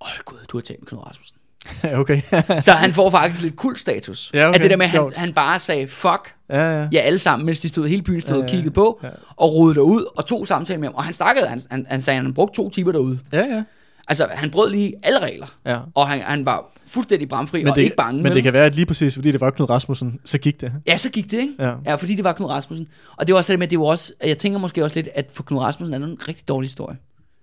åh gud, du har talt med Knud Rasmussen. Okay. Så han får faktisk lidt kultstatus. Ja, okay, At det der med, at han, han bare sagde, fuck, ja, ja. ja alle sammen, mens de stod hele byen stod Ja, og ja, kiggede på, ja. og rodede derud, og tog samtale med ham. Og han snakkede, han, han, han sagde, at han brugte to timer derude. Ja, ja. Altså, han brød lige alle regler. ja. Og han, han var fuldstændig bramfri Men, og det, ikke bange. men det kan være, at lige præcis fordi det var Knud Rasmussen, så gik det. Ja, så gik det, ikke? Ja. Ja, fordi det var Knud Rasmussen. Og det var også det med, at det var også, jeg tænker måske også lidt, at for Knud Rasmussen er det en rigtig dårlig historie.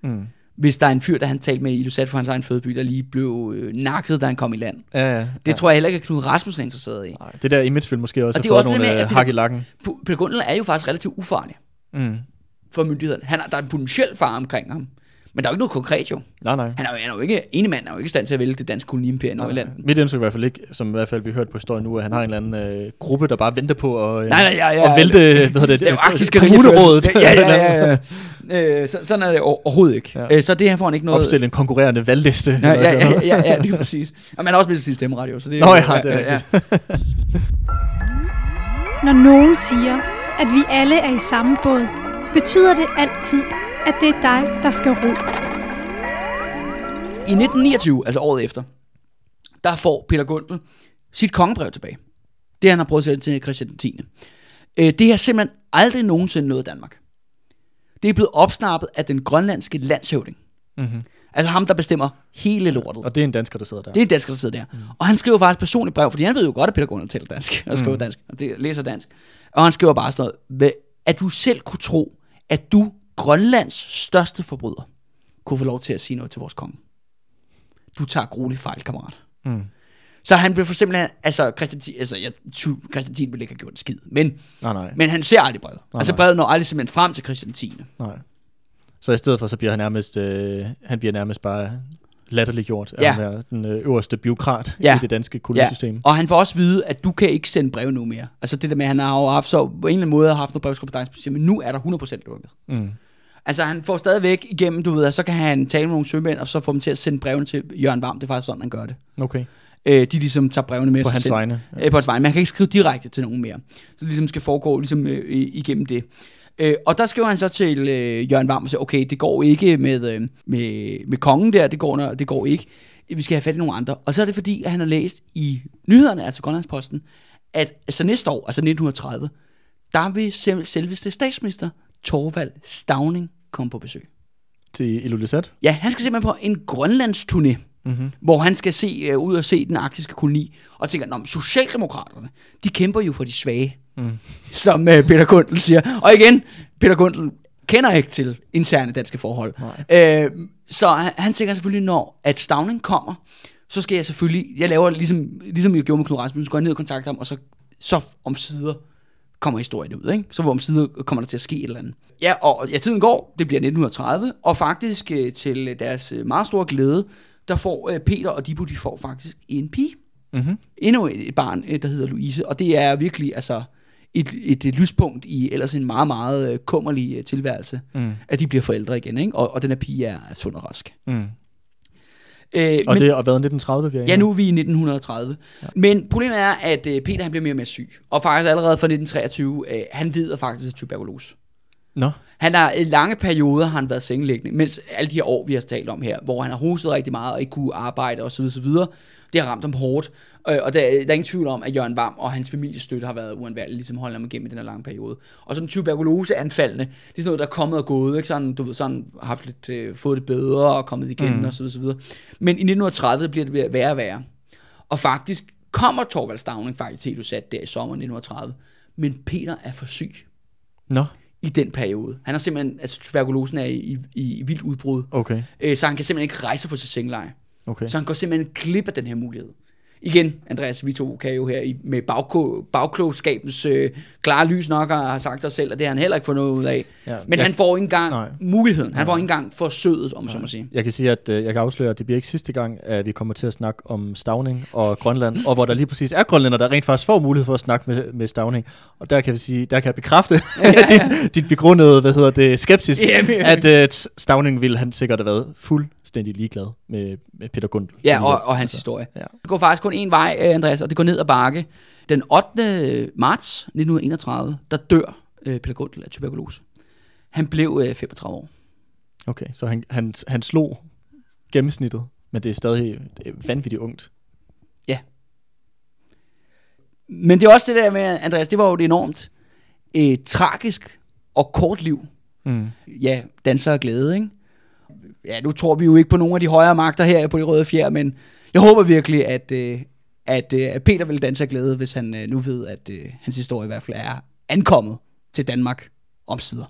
Mm. Hvis der er en fyr, der han talte med i Ilusat for hans egen fødeby, der lige blev øh, nakket, da han kom i land. Ja, ja. Det ja. tror jeg heller ikke, at Knud Rasmussen er interesseret i. Nej, det der image vil måske også Og det er også det nogle med, øh, hak i lakken. Peter Gundel er jo faktisk relativt ufarlig Mm. for myndighederne. Han er, der er en potentiel far omkring ham. Men der er jo ikke noget konkret jo. Nej, nej. Han er jo, han er jo ikke, ene mand er jo ikke i stand til at vælge det danske koloniimperium i Nordjylland. Mit indtryk i hvert fald ikke, som i hvert fald vi hørte på historien nu, at han har en eller anden øh, gruppe, der bare venter på at, øh, Nej, nej, ja, ja, at vælte det- hvad hedder det, Det er jo øh, arktiske kommunerådet. Ja, ja, ja, ja, ja. Øh, så, sådan er det over- overhovedet ikke. Ja. Ja. Øh, så det her får han ikke noget... Opstille en konkurrerende valgliste. Ja, ja, ja, ja, ja, det er præcis. Og man har også med til stemmeret jo, så det er Nå ja, det er rigtigt. Når nogen siger, at vi alle er i samme båd, betyder det altid, at det er dig, der skal ro. I 1929, altså året efter, der får Peter Gundel sit kongebrev tilbage. Det han har prøvet at sende til Christian 10. Øh, det har simpelthen aldrig nogensinde nået Danmark. Det er blevet opsnappet af den grønlandske landshøvding. Mhm. Altså ham, der bestemmer hele lortet. Og det er en dansker, der sidder der. Det er en dansker, der sidder der. Mm. Og han skriver faktisk personligt brev, fordi han ved jo godt, at Peter Gunnar taler dansk, og skriver mm. dansk, og det, læser dansk. Og han skriver bare sådan noget, "Hvad- at du selv kunne tro, at du, Grønlands største forbryder, kunne få lov til at sige noget til vores konge. Du tager grueligt fejl, kammerat. Mm. Så han blev for simpelthen, altså Christian, altså jeg, Christian 10 ville ikke have gjort en skid, men, Nej, nej, men han ser aldrig brevet. Nej, altså brevet når aldrig simpelthen frem til Christian 10. nej. Så i stedet for, så bliver han nærmest, øh, han bliver nærmest bare latterliggjort af Ja. at være den øh, øverste byråkrat Ja. i det danske kollegisystem. Og han får også vide, at du kan ikke sende brev nu mere. Altså det der med, at han har jo haft så på en eller anden måde haft noget brevskompetence, men nu er der 100% lukket. Mm. Altså han får stadigvæk igennem, du ved, at så kan han tale med nogle sømænd, og så får dem til at sende brevene til Jørgen Varm. Det er faktisk sådan, han gør det. Okay, Øh, de ligesom tager brevene med på hans selv. vegne. Øh, på hans vegne. Man kan ikke skrive direkte til nogen mere. Så det ligesom skal foregå ligesom, øh, igennem det. Øh, og der skriver han så til øh, Jørgen Varm og siger, okay, det går ikke med, øh, med, med kongen der, det går, når- det går ikke. Vi skal have fat i nogle andre. Og så er det fordi, at han har læst i nyhederne, altså Grønlandsposten, at altså næste år, altså 1930, der vil selv, selveste statsminister Torvald Stavning komme på besøg. Til Ilulissat. Ja, han skal simpelthen på en Grønlandsturné, Mm-hmm. hvor han skal se uh, ud og se den arktiske koloni, og tænker, men Socialdemokraterne, de kæmper jo for de svage, Mm. som uh, Peter Gundel siger. Og igen, Peter Gundel kender ikke til interne danske forhold. Nej. Uh, så han, han tænker selvfølgelig, når at Stavning kommer, så skal jeg selvfølgelig, jeg laver ligesom, ligesom jeg gjorde med Knud Rasmussen, så går jeg ned og kontakter ham, og så, så om sider kommer historien ud, ikke? Så om sider kommer der til at ske et eller andet. Ja, og ja, tiden går, det bliver 1930, og faktisk øh, til deres øh, meget store glæde, der får øh, Peter og Dibu, de får faktisk en pige. Mm-hmm. Endnu et, et barn, øh, der hedder Louise, og det er virkelig altså et, et, et lyspunkt i ellers en meget, meget øh, kummerlig øh, tilværelse, Mm. at de bliver forældre igen, ikke? Og, og den her pige er, er sund og rask. Mm. Øh, Og men- det har været 1930, vi er Ja, nu er vi i 1930. Ja. Men problemet er, at øh, Peter han bliver mere og mere syg. Og faktisk allerede fra 1923, øh, han lider faktisk af tuberkulose. Nå, Han har i lange perioder har han været sengeliggende, mens alle de her år, vi har talt om her, hvor han har hostet rigtig meget og ikke kunne arbejde osv. osv. Det har ramt ham hårdt. Øh, og der, der er ingen tvivl om, at Jørgen Varm og hans familiestøtte har været uundværligt, ligesom holde ham igennem i den her lange periode. Og sådan tuberkuloseanfaldene, det er sådan noget, der er kommet og gået, ikke? Sådan, du ved, sådan haft lidt, øh, fået det bedre og kommet igen mm. og så videre, så videre. Men i 1930 bliver det værre og værre. Og faktisk kommer Torvald Stavning faktisk til sat der i sommer 1930. Men Peter er for syg nå, i den periode. Han har simpelthen, altså tuberkulosen er i, i, i vildt udbrud, okay, øh, så han kan simpelthen ikke rejse fra sit sengeleje okay. Så han går simpelthen glip af den her mulighed. Igen, Andreas, vi to kan jo her i, med bagko, bagklogskabens øh, klare lys nok har sagt os selv, at det har han heller ikke fået noget ud af. Ja, Men jeg- han får ikke engang Nej. muligheden. Han får ikke engang forsøget, om man så må sige. Jeg kan sige, at øh, jeg kan afsløre, at det bliver ikke sidste gang, at vi kommer til at snakke om Stavning og Grønland, og hvor der lige præcis er grønlænder, der rent faktisk får mulighed for at snakke med, med Stavning. Og der kan vi sige, der kan jeg bekræfte din, din begrundede, hvad hedder det, skepsis, Jamen. at øh, Stavning ville han sikkert have været fuldstændig ligeglad med, med Peter Gundel. Ja, og, og hans historie. Ja. Det går faktisk kun en vej, øh, Andreas, og det går ned ad bakke. Den 8. marts 1931, der dør øh, Peter Gundel af tuberkulose. Han blev øh, 35 år. Okay, så han, han, han slog gennemsnittet, men det er stadig det er vanvittigt ungt. Men det er også det der med, Andreas, det var jo et enormt øh, tragisk og kort liv. Mm. Ja, danser og glæde, ikke? Ja, nu tror vi jo ikke på nogen af de højere magter her på de røde fjer, men jeg håber virkelig, at, øh, at, øh, at Peter vil danse af glæde, hvis han øh, nu ved, at øh, hans historie i hvert fald er ankommet til Danmark om sider.